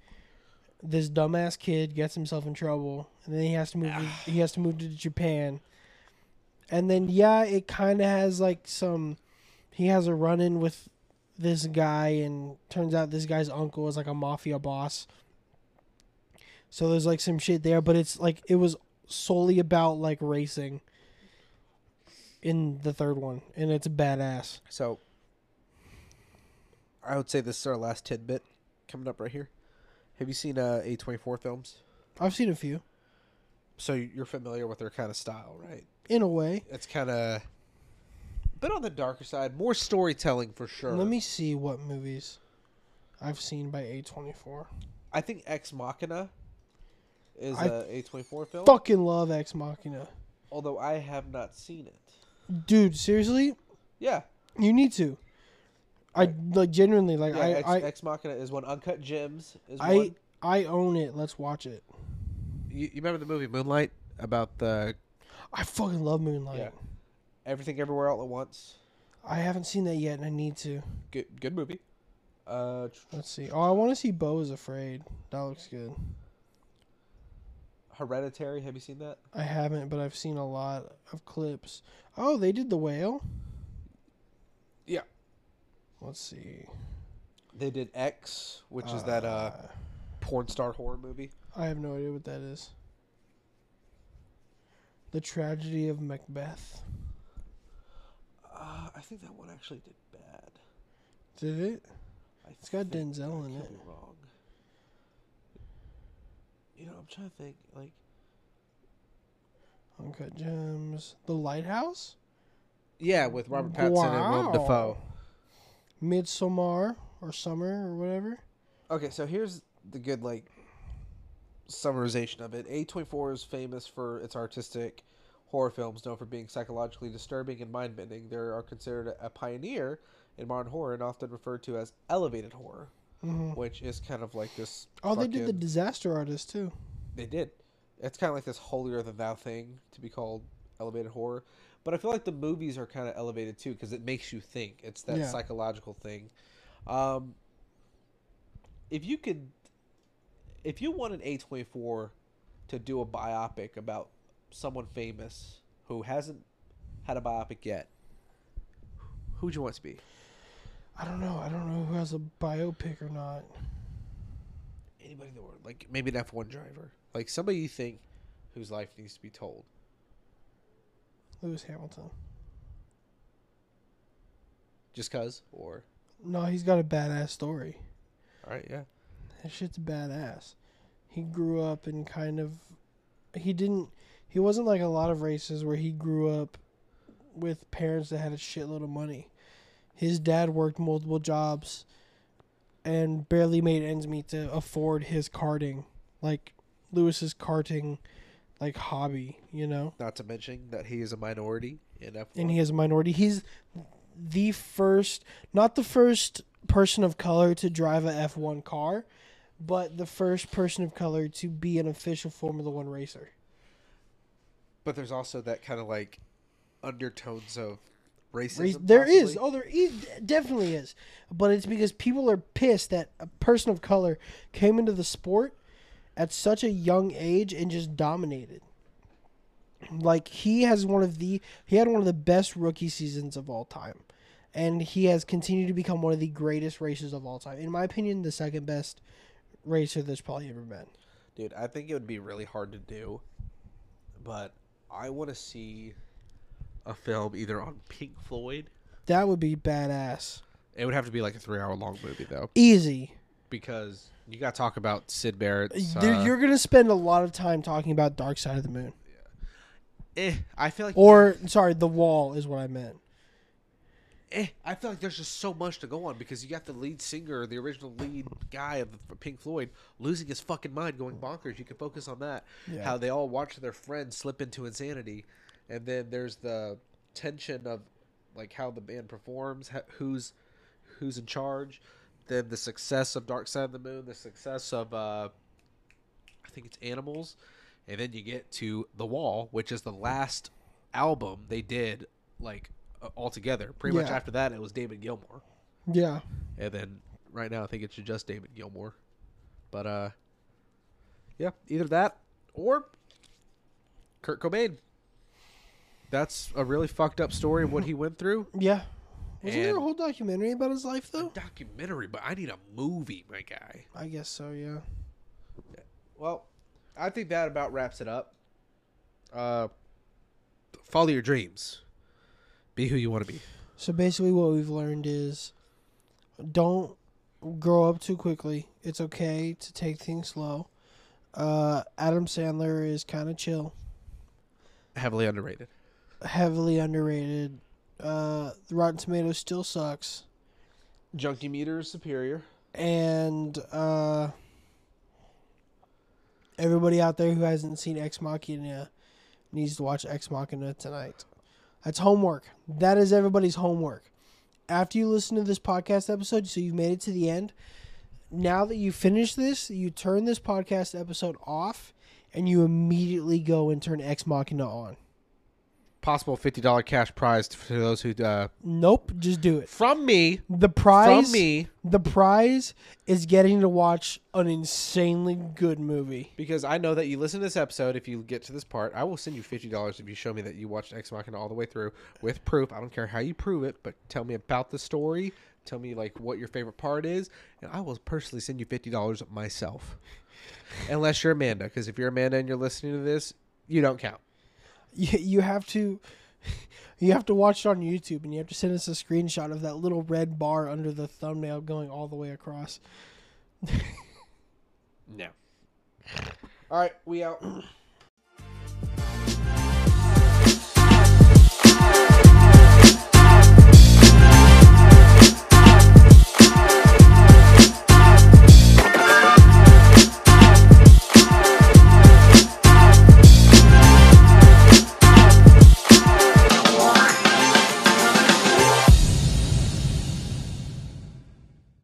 Speaker 2: this dumbass kid gets himself in trouble, and then he has to move. to, he has to move to Japan, and then yeah, it kind of has like some. He has a run in with this guy, and turns out this guy's uncle is like a mafia boss. So there's like some shit there, but it's like it was solely about like racing in the third one, and it's badass.
Speaker 1: So I would say this is our last tidbit coming up right here. Have you seen uh, A24 films?
Speaker 2: I've seen a few,
Speaker 1: So you're familiar with their kind of style, right?
Speaker 2: In a way.
Speaker 1: It's kind of a bit on the darker side, more storytelling for sure.
Speaker 2: Let me see what movies I've seen by A24.
Speaker 1: I think Ex Machina is
Speaker 2: I
Speaker 1: a A24 film.
Speaker 2: Fucking love Ex Machina.
Speaker 1: Although I have not seen it.
Speaker 2: Dude, seriously?
Speaker 1: Yeah,
Speaker 2: You need to. I like genuinely like
Speaker 1: yeah.
Speaker 2: I
Speaker 1: Ex,
Speaker 2: I
Speaker 1: Ex Machina is one. Uncut Gems is
Speaker 2: I
Speaker 1: one.
Speaker 2: I own it. Let's watch it.
Speaker 1: You, you remember the movie Moonlight about the
Speaker 2: I fucking love Moonlight.
Speaker 1: Yeah. Everything Everywhere All at Once?
Speaker 2: I haven't seen that yet and I need to.
Speaker 1: Good, good movie. Uh,
Speaker 2: Let's see. Oh, I want to see Beau is Afraid. That looks good.
Speaker 1: Hereditary. Have you seen that?
Speaker 2: I haven't, but I've seen a lot of clips. Oh, they did the whale.
Speaker 1: Yeah.
Speaker 2: Let's see.
Speaker 1: They did X, which is that uh porn star horror movie.
Speaker 2: I have no idea what that is. The tragedy of Macbeth.
Speaker 1: Uh, I think that one actually did bad.
Speaker 2: Did it?
Speaker 1: I
Speaker 2: It's got Denzel in it.
Speaker 1: wrong. You know, I'm trying to think. Like,
Speaker 2: Uncut Gems. The Lighthouse.
Speaker 1: yeah, with Robert Pattinson and Willem
Speaker 2: Wow.
Speaker 1: Dafoe.
Speaker 2: Midsommar or Summer or whatever.
Speaker 1: Okay, so here's the good like summarization of it. A24 is famous for its artistic horror films known for being psychologically disturbing and mind-bending. They are considered a pioneer in modern horror and often referred to as elevated horror,
Speaker 2: hmm
Speaker 1: which is kind of like this
Speaker 2: Oh, they did the Disaster Artist too.
Speaker 1: They did. It's kind of like this holier than thou thing to be called elevated horror. But I feel like the movies are kind of elevated too because it makes you think. It's that
Speaker 2: Yeah.
Speaker 1: psychological thing. Um, if you could, if you wanted A24 to do a biopic about someone famous who hasn't had a biopic yet, who would you want to be?
Speaker 2: I don't know. I don't know who has a biopic or not.
Speaker 1: Anybody in the world, like maybe an F1 driver, like somebody you think whose life needs to be told.
Speaker 2: Lewis Hamilton.
Speaker 1: Just cause, or
Speaker 2: No, he's got a badass story.
Speaker 1: all right, yeah.
Speaker 2: That shit's badass. He grew up in kind of. He didn't. He wasn't like a lot of races where he grew up with parents that had a shitload of money. His dad worked multiple jobs and barely made ends meet to afford his karting. Like Lewis's karting like hobby, you know?
Speaker 1: Not to mention that he is a minority in F1.
Speaker 2: and he is a minority. He's the first, not the first person of color to drive a F1 car, but the first person of color to be an official Formula One racer.
Speaker 1: but there's also that kind of like undertones of racism.
Speaker 2: There is,
Speaker 1: possibly.
Speaker 2: oh, there is, definitely is, but it's because people are pissed that a person of color came into the sport at such a young age and just dominated. Like he has one of the he had one of the best rookie seasons of all time. And he has continued to become one of the greatest racers of all time. In my opinion, the second best racer that's probably ever been.
Speaker 1: Dude, I think it would be really hard to do, but I want to see a film either on Pink Floyd.
Speaker 2: That would be badass.
Speaker 1: It would have to be like a three-hour-long movie though,
Speaker 2: Easy.
Speaker 1: because you got to talk about Syd Barrett's.
Speaker 2: There-
Speaker 1: uh,
Speaker 2: You're gonna spend a lot of time talking about Dark Side of the Moon.
Speaker 1: eh, I feel like
Speaker 2: Or sorry, the wall is what I meant.
Speaker 1: Eh, I feel like there's just so much to go on because you got the lead singer, the original lead guy of Pink Floyd, losing his fucking mind, going bonkers. You can focus on that.
Speaker 2: Yeah.
Speaker 1: How they all watch their friends slip into insanity, and then there's the tension of like how the band performs, who's who's in charge, then the success of Dark Side of the Moon, the success of uh, I think it's Animals, and then you get to The Wall, which is the last album they did like uh, all together. Pretty much after that, it was David Gilmour,
Speaker 2: Yeah.
Speaker 1: and then right now I think it's just David Gilmour. But uh, yeah, either that or Kurt Cobain. That's a really fucked up story of what he went through.
Speaker 2: Yeah. Wasn't there a whole documentary about his life though?
Speaker 1: documentary, but I need a movie, my guy.
Speaker 2: I guess so. Yeah.
Speaker 1: Well, I think that about wraps it up. Uh, follow your dreams. Be who you want to be.
Speaker 2: So basically, what we've learned is, don't grow up too quickly. It's okay to take things slow. Uh, Adam Sandler is kind of chill,
Speaker 1: Heavily underrated.
Speaker 2: heavily underrated. Uh, the Rotten Tomatoes still sucks,
Speaker 1: Junkie meter is superior.
Speaker 2: and uh, everybody out there who hasn't seen Ex Machina needs to watch Ex Machina tonight. That's homework. That is everybody's homework. After you listen to this podcast episode, so you've made it to the end, now that you finish this, you turn this podcast episode off and you immediately go and turn Ex Machina on.
Speaker 1: Possible fifty dollar cash prize for those who uh,
Speaker 2: Nope, just do it.
Speaker 1: from me
Speaker 2: The prize
Speaker 1: from me
Speaker 2: the prize is getting to watch an insanely good movie.
Speaker 1: because I know that you listen to this episode. If you get to this part, I will send you fifty dollars if you show me that you watched Ex Machina all the way through with proof. I don't care how you prove it, but tell me about the story. Tell me like what your favorite part is, and I will personally send you fifty dollars myself. *laughs* Unless you're Amanda, because if you're Amanda and you're listening to this, you don't count. *laughs*
Speaker 2: you, you have to *laughs* you have to watch it on YouTube and you have to send us a screenshot of that little red bar under the thumbnail going all the way across. *laughs*
Speaker 1: No. All right, we out. *clears throat*